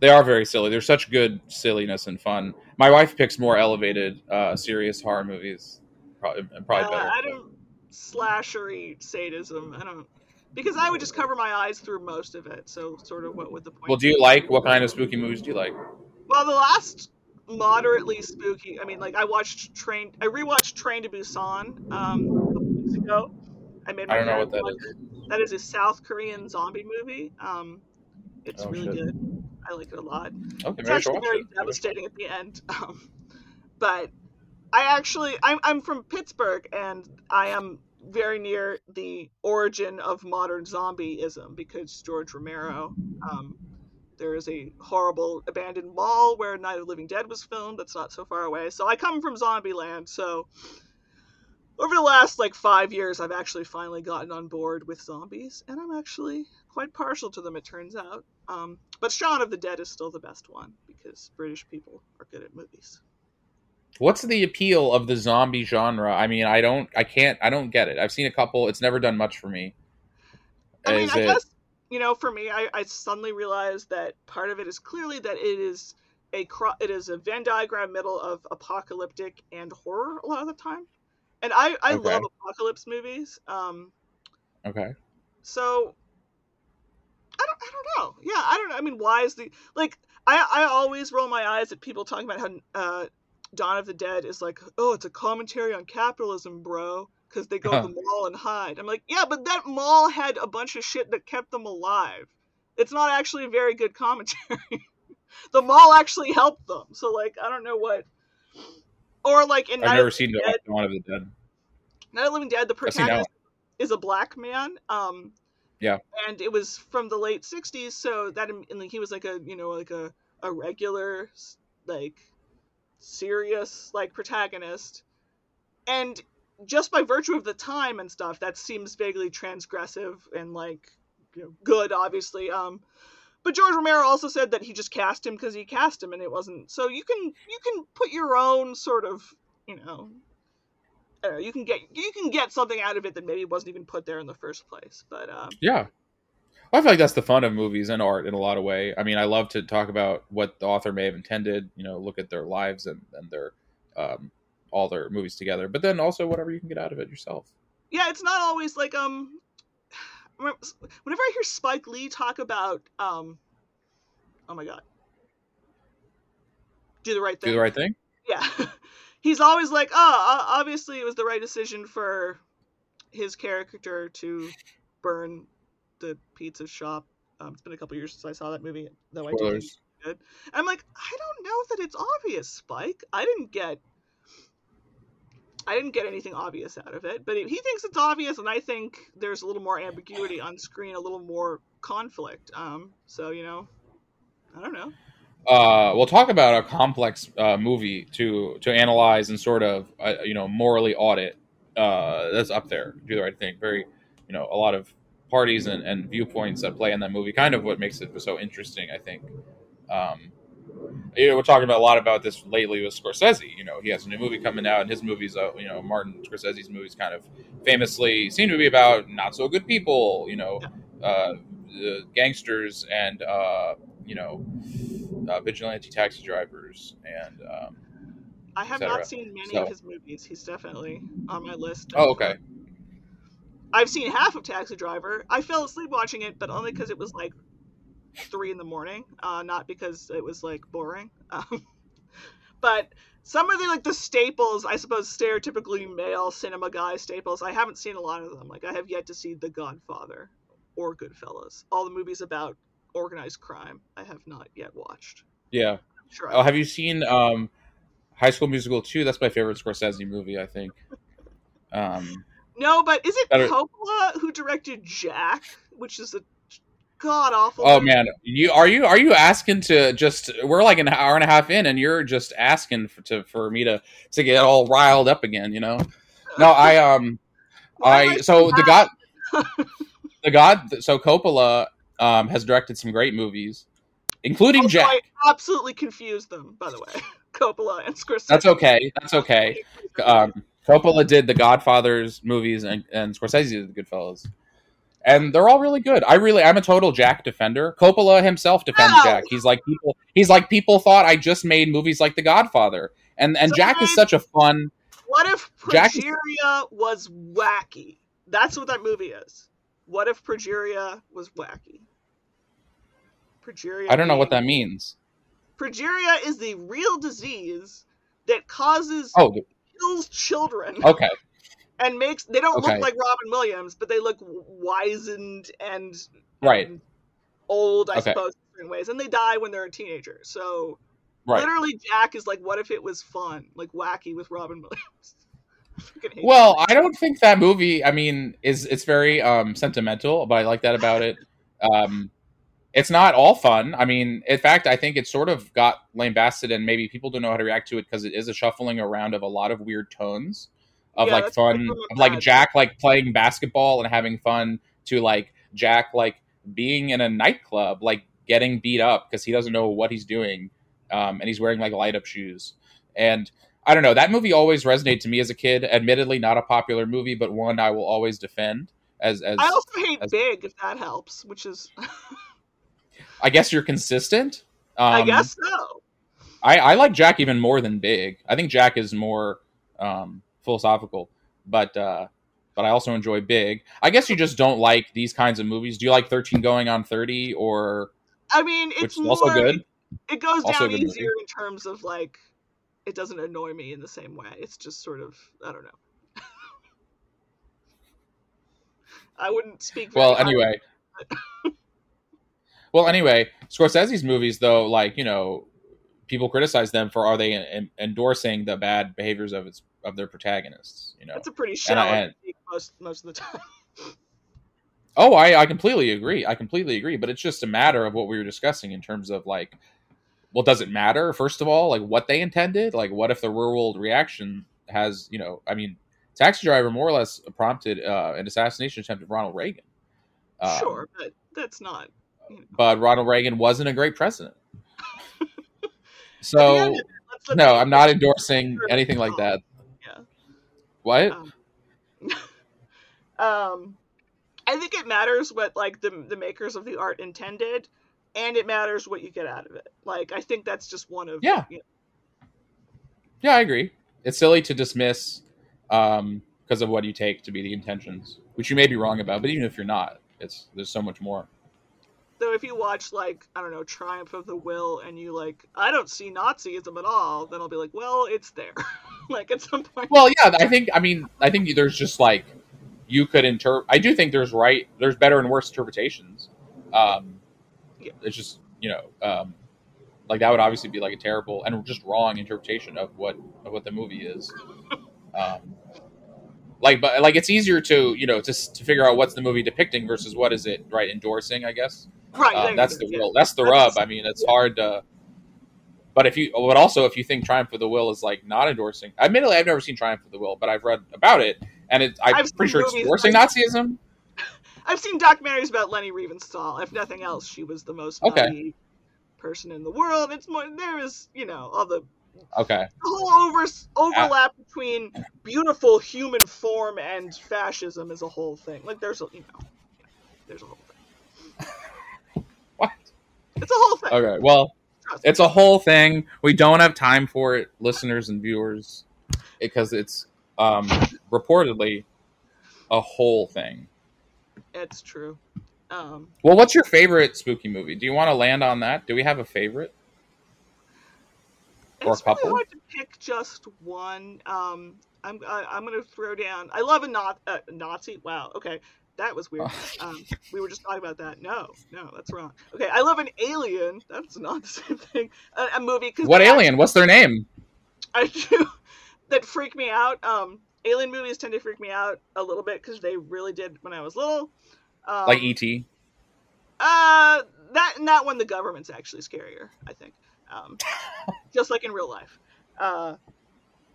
they are very silly. They're such good silliness and fun. My wife picks more elevated, uh, serious horror movies. Probably, probably Uh, better. I don't slashery sadism. I don't because I would just cover my eyes through most of it. So sort of what would the point? Well, do you like what kind of spooky movies do you like? Well, the last moderately spooky. I mean, like I watched Train. I rewatched Train to Busan um, a couple weeks ago. I made my I don't know what that watch is. That is a South Korean zombie movie. Um, it's Oh, really shit. good. I like it a lot. Okay, It's maybe I should actually very it. devastating at the end. Um, but I actually, I'm, I'm from Pittsburgh, and I am very near the origin of modern zombieism because George Romero. Um, there is a horrible abandoned mall where Night of the Living Dead was filmed. That's not so far away. So I come from Zombieland. So over the last like five years, I've actually finally gotten on board with zombies, and I'm actually quite partial to them. It turns out. Um, but Shaun of the Dead is still the best one because British people are good at movies. What's the appeal of the zombie genre? I mean, I don't, I can't, I don't get it. I've seen a couple. It's never done much for me. I mean, I it? guess you know, for me, I, I suddenly realized that part of it is clearly that it is a cro- it is a Venn diagram middle of apocalyptic and horror a lot of the time, and I I Okay. love apocalypse movies. Um, Okay. so I don't, I don't know. Yeah, I don't know. I mean, why is the like? I I always roll my eyes at people talking about how uh, Dawn of the Dead is like, oh, it's a commentary on capitalism, bro, because they go to the mall and hide. I'm like, yeah, but that mall had a bunch of shit that kept them alive. It's not actually a very good commentary. the mall actually helped them. So like, I don't know what. Or like in I've Night never of the seen Dead, Dawn of the Dead. Night of the Living Dead, the I've seen that protagonist is a black man. Um, Yeah. And it was from the late '60s, so that and like he was like a you know like a a regular like serious like protagonist, and just by virtue of the time and stuff, that seems vaguely transgressive and like you know, good, obviously. Um, but George Romero also said that he just cast him because he cast him, and it wasn't. So you can you can put your own sort of you know I don't know, you can get you can get something out of it that maybe wasn't even put there in the first place. But um, Yeah. I feel like that's the fun of movies and art in a lot of way. I mean, I love to talk about what the author may have intended. You know, look at their lives and, and their um, all their movies together, but then also whatever you can get out of it yourself. yeah, it's not always like um. Whenever I hear Spike Lee talk about um, oh my god, do the right thing. Do the right thing. yeah he's always like oh obviously it was the right decision for his character to burn the pizza shop um, it's been a couple years since i saw that movie though i did Spoilers. was good i'm like i don't know that it's obvious spike i didn't get i didn't get anything obvious out of it but he thinks it's obvious and i think there's a little more ambiguity on screen a little more conflict um so you know i don't know Uh, we'll talk about a complex uh, movie to to analyze and sort of uh, you know morally audit. Uh, that's up there. Do the right thing. Very you know a lot of parties and, and viewpoints that play in that movie. Kind of what makes it so interesting, I think. Um, you know, we're talking about a lot about this lately with Scorsese. You know, he has a new movie coming out, and his movies, uh, you know, Martin Scorsese's movies, kind of famously seem to be about not so good people. You know, uh, uh, gangsters and uh, you know, uh, vigilante taxi drivers, and um, I have not seen many So- of his movies. He's definitely on my list. oh, okay, I've seen half of Taxi Driver. I fell asleep watching it, but only because it was like three in the morning, uh, not because it was like boring. Um, but some of the like the staples, I suppose, stereotypically male cinema guy staples. I haven't seen a lot of them. Like I have yet to see The Godfather or Goodfellas. All the movies about organized crime, I have not yet watched. yeah. Sure. Oh, have you seen um, High School Musical two? That's my favorite Scorsese movie. I think. Um, No, but is it Better- Coppola who directed Jack, which is a god awful? oh man, you are you are you asking to just? We're like an hour and a half in, and you're just asking for, to for me to to get all riled up again. You know? No, I um. I so the god the god so Coppola um has directed some great movies, including Also, Jack. I absolutely confused them, by the way. Coppola and Scorsese. That's okay. That's okay. Um, Coppola did the Godfather's movies, and, and Scorsese did the Goodfellas, and they're all really good. I really, I'm a total Jack defender. Coppola himself defends Wow. Jack. He's like people. He's like people thought I just made movies like The Godfather, and and Jack is such a fun. What if Progeria was wacky? That's what that movie is. What if Progeria was wacky? Progeria. I don't know what that means. Progeria is the real disease that causes Oh, kills children okay. And makes they don't Okay. look like Robin Williams, but they look wizened and Right. and old, I Okay. suppose, in certain ways, and they die when they're a teenager. So Right. literally, Jack is like, what if it was fun, like wacky with Robin Williams? I fucking hate Well, I don't think that movie. I mean, is it's very um, sentimental, but I like that about it. Um, it's not all fun. I mean, in fact, I think it sort of got lambasted, and maybe people don't know how to react to it because it is a shuffling around of a lot of weird tones of Yeah, like fun, of like. Jack like playing basketball and having fun to like Jack like being in a nightclub, like getting beat up because he doesn't know what he's doing, um, and he's wearing like light up shoes. And I don't know. That movie always resonated to me as a kid. Admittedly, not a popular movie, but one I will always defend. As as I also hate as- Big, if that helps, which is, I guess you're consistent. Um, I guess so. I, I like Jack even more than Big. I think Jack is more um, philosophical, but uh, but I also enjoy Big. I guess you just don't like these kinds of movies. Do you like Thirteen Going on Thirty or? I mean, it's more, also good. It goes Also down good movie. easier in terms of like, it doesn't annoy me in the same way. It's just sort of, I don't know. I wouldn't speak. Well, anyway. well, anyway, Scorsese's movies, though, like you know, people criticize them for are they en- endorsing the bad behaviors of its of their protagonists? You know. it's a pretty shallow I- and- most most of the time. Oh, I, I completely agree. I completely agree. But it's just a matter of what we were discussing in terms of like, well, does it matter? First of all, like what they intended. Like, what if the real world reaction has, you know, I mean, Taxi Driver more or less prompted uh, an assassination attempt of Ronald Reagan. Um, sure, but that's not. You know. But Ronald Reagan wasn't a great president. So end of let's no, I'm not endorsing anything like that. What? Um, um, I think it matters what like the the makers of the art intended, and it matters what you get out of it. Like I think that's just one of Yeah. you know, Yeah, I agree. It's silly to dismiss um, because of what you take to be the intentions, which you may be wrong about. But even if you're not, it's there's so much more. though if you watch like I don't know Triumph of the Will and you like I don't see Nazism at all, then I'll be like, well, it's there. like at some point. Well, yeah, I think I mean I think there's just like you could interpret. I do think there's right, there's better and worse interpretations. Um, Yeah. It's just you know um, like that would obviously be like a terrible and just wrong interpretation of what of what the movie is. Um, like, but like it's easier to you know to to figure out what's the movie depicting versus what is it right endorsing. I guess. right. Um, that's the real. That's the rub. I mean, it's hard to. But if you, but also if you think Triumph of the Will is like not endorsing, admittedly, I've never seen Triumph of the Will, but I've read about it, and it, I'm I've pretty sure it's endorsing Nazism. I've seen documentaries about Leni Riefenstahl. If nothing else, she was the most Okay. person in the world. It's more there is you know all the Okay, the whole over, overlap uh, between beautiful human form and fascism is a whole thing. Like there's a you know, there's a whole thing. what? It's a whole thing. Okay, well. It's a whole thing. We don't have time for it, listeners and viewers, because it's um, reportedly a whole thing. It's true. Um, Well, what's your favorite spooky movie? Do you want to land on that? Do we have a favorite? Or a it's really couple? hard to pick just one. Um, I'm I, I'm gonna throw down. I love a not uh, Nazi. Wow. Okay, that was weird. Um, we were just talking about that. No, no, that's wrong. Okay, I love an alien. That's not the same thing. A, a movie. Cause What alien? What's their name? I do that freak me out. Um, alien movies tend to freak me out a little bit because they really did when I was little. Um, Like ET? Uh, that and that one, the government's actually scarier. I think. Um, just like in real life. Uh,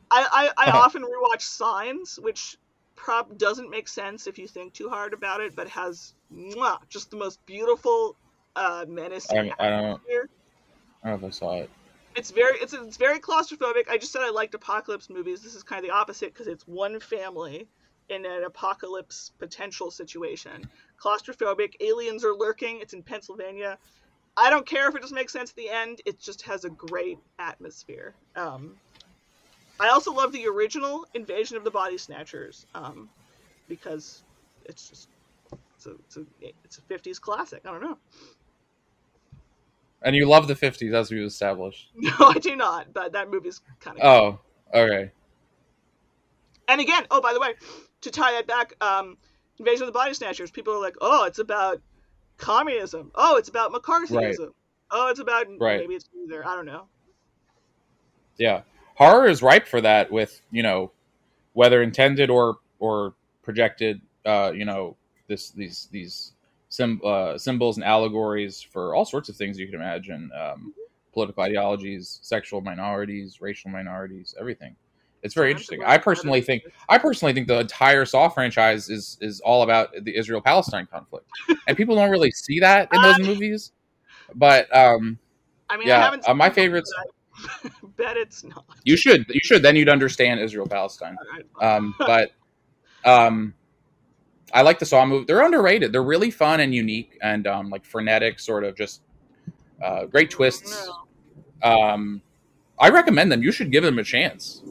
I I, I often rewatch Signs, which prob doesn't make sense if you think too hard about it, but has mwah, just the most beautiful uh menacing I, I don't. atmosphere. I don't know if I saw it. It's very it's it's very claustrophobic. I just said I liked apocalypse movies. This is kind of the opposite because it's one family in an apocalypse potential situation. Claustrophobic, aliens are lurking. It's in Pennsylvania. I don't care if it just makes sense at the end. It just has a great atmosphere. Um, I also love the original Invasion of the Body Snatchers um, because it's just it's a, it's a it's a 50s classic. I don't know. And you love the 50s, as we've established. No, I do not. But that movie's kind of Oh, okay. And again, oh, by the way, to tie that back, um, Invasion of the Body Snatchers, people are like, oh, it's about communism. Oh, it's about McCarthyism. Oh, it's about Right. maybe it's either. I don't know. Yeah. Horror is ripe for that with, you know, whether intended or or projected, uh, you know, this these these sim, uh, symbols and allegories for all sorts of things you can imagine. Um, political ideologies, sexual minorities, racial minorities, everything. It's very interesting. I personally think I personally think the entire Saw franchise is is all about the Israel Palestine conflict, and people don't really see that in those I- movies. But um, I mean, I yeah, haven't uh, my seen it, favorites. But bet it's not. You should you should then you'd understand Israel Palestine. All right, fine. Um, but um, I like the Saw movie. They're underrated. They're really fun and unique and um, like frenetic, sort of just uh, great twists. Um, I recommend them. You should give them a chance.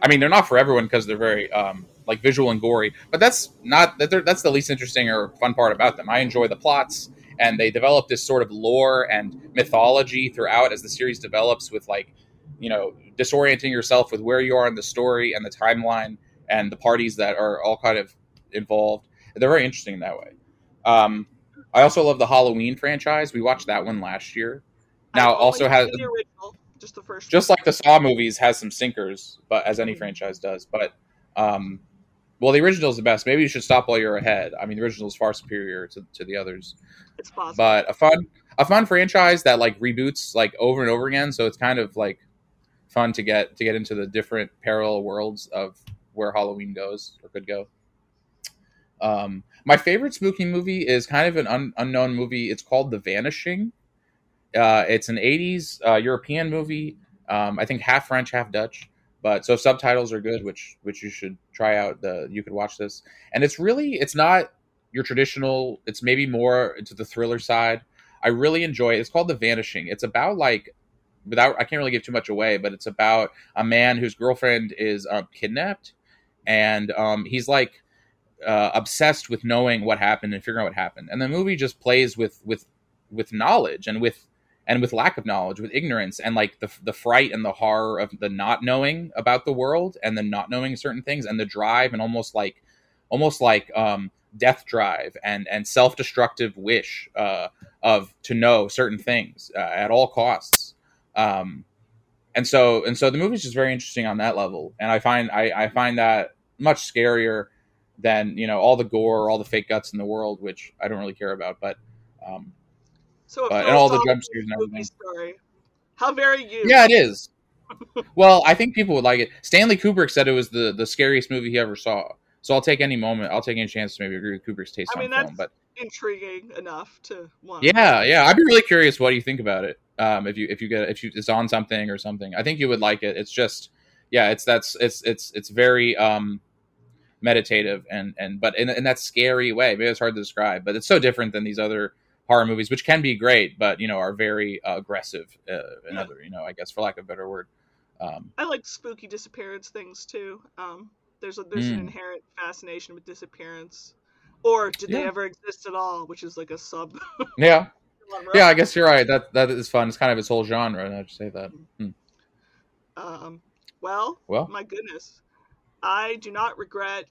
I mean, they're not for everyone because they're very um, like visual and gory. But that's not that that's the least interesting or fun part about them. I enjoy the plots and they develop this sort of lore and mythology throughout as the series develops with like you know disorienting yourself with where you are in the story and the timeline and the parties that are all kind of involved. They're very interesting in that way. Um, I also love the Halloween franchise. We watched that one last year. Now also has the original, just the first. Just like the Saw movies has some sinkers, but as any mm-hmm. franchise does. But um, well, the original is the best. Maybe you should stop while you're ahead. I mean, the original is far superior to, to the others. It's possible. But a fun a fun franchise that like reboots like over and over again. So it's kind of like fun to get to get into the different parallel worlds of where Halloween goes or could go. Um, my favorite spooky movie is kind of an un- unknown movie. It's called The Vanishing. Uh, it's an '80s uh, European movie. Um, I think half French, half Dutch. But so subtitles are good, which which you should try out. The you could watch this, and it's really it's not your traditional. It's maybe more to the thriller side. I really enjoy it. It's called The Vanishing. It's about like without I can't really give too much away, but it's about a man whose girlfriend is um, kidnapped, and um, he's like uh, obsessed with knowing what happened and figuring out what happened. And the movie just plays with with with knowledge and with and with lack of knowledge, with ignorance and like the the fright and the horror of the not knowing about the world and the not knowing certain things and the drive and almost like almost like um, death drive and and self destructive wish uh, of to know certain things uh, at all costs. Um, and so and so the movie's just very interesting on that level, and I find I, I find that much scarier than you know all the gore, all the fake guts in the world, which I don't really care about. But um, so but, and all the jump scares and everything. Story. How very you? Yeah, it is. well, I think people would like it. Stanley Kubrick said it was the the scariest movie he ever saw. So I'll take any moment. I'll take any chance to maybe agree with Kubrick's taste I mean, on film. But intriguing enough to want. Yeah, yeah. I'd be really curious what do you think about it. Um, if you if you get if you it's on something or something, I think you would like it. It's just yeah, it's that's it's it's it's very um meditative and and but in, in that scary way. Maybe it's hard to describe, but it's so different than these other horror movies, which can be great, but you know are very uh, aggressive. Uh, another, yeah. you know, I guess for lack of a better word. Um, I like spooky disappearance things too. Um, there's a, there's mm. an inherent fascination with disappearance, or did yeah. they ever exist at all? Which is like a sub. yeah. yeah, I guess you're right. That that is fun. It's kind of its whole genre. I'd say that. Hmm. Um. Well. Well. My goodness, I do not regret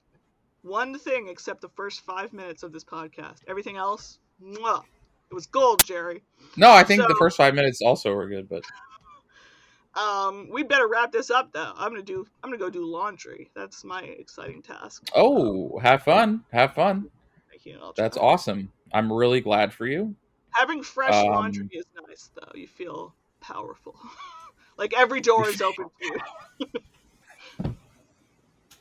one thing except the first five minutes of this podcast. Everything else, mwah, it was gold, Jerry. No, I think so, the first five minutes also were good, but um, we better wrap this up though. I'm gonna do. I'm gonna go do laundry. That's my exciting task. Oh, have fun! Have fun. Thank you. That's awesome. I'm really glad for you. Having fresh um, laundry is nice though. You feel powerful. like every door is open to you.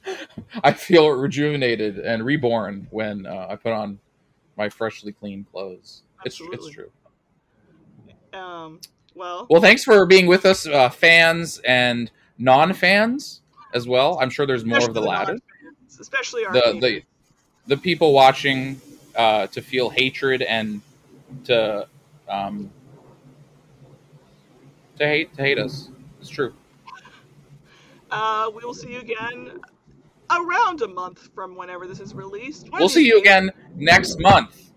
I feel rejuvenated and reborn when uh, I put on my freshly clean clothes. Absolutely. It's, it's true. Um, well, well, thanks for being with us, uh, fans and non-fans as well. I'm sure there's more of the, the latter, especially our the, the the people watching uh, to feel hatred and to um, to hate to hate us. It's true. Uh, we will see you again around a month from whenever this is released. we'll see you again next month.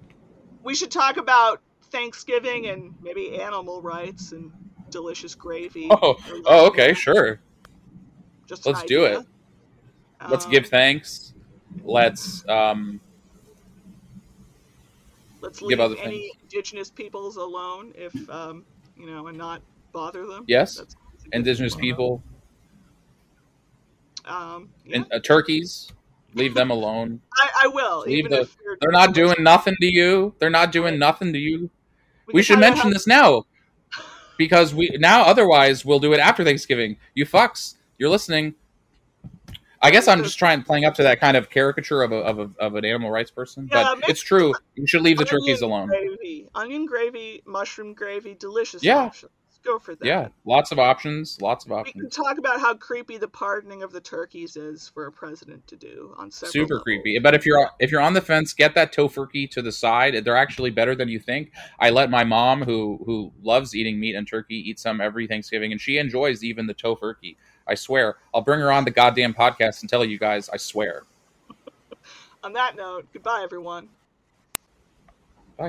We should talk about Thanksgiving and maybe animal rights and delicious gravy. Oh, oh okay, sure. Just let's do it. Um, let's give thanks. Let's um. Let's leave any things. indigenous peoples alone, if um, you know, and not bother them. Yes, indigenous people. Um, yeah. and, uh, turkeys, leave them alone. I, I will. Leave the, they're not doing nothing to you. They're not doing nothing to you. We, we should mention this now because we now otherwise we'll do it after Thanksgiving. You fucks, you're listening. I guess I'm just trying playing up to that kind of caricature of a, of, a, of an animal rights person, yeah, but it's true. You should leave the turkeys alone. Gravy, onion gravy, mushroom gravy, delicious. Yeah, option go for that. Yeah, lots of options. Lots of options. We can talk about how creepy the pardoning of the turkeys is for a president to do on several super levels. creepy. But if you're if you're on the fence, get that Tofurky to the side. They're actually better than you think. I let my mom, who who loves eating meat and turkey, eat some every Thanksgiving, and she enjoys even the Tofurky. I swear, I'll bring her on the goddamn podcast and tell you guys. I swear. on that note, goodbye, everyone. Bye.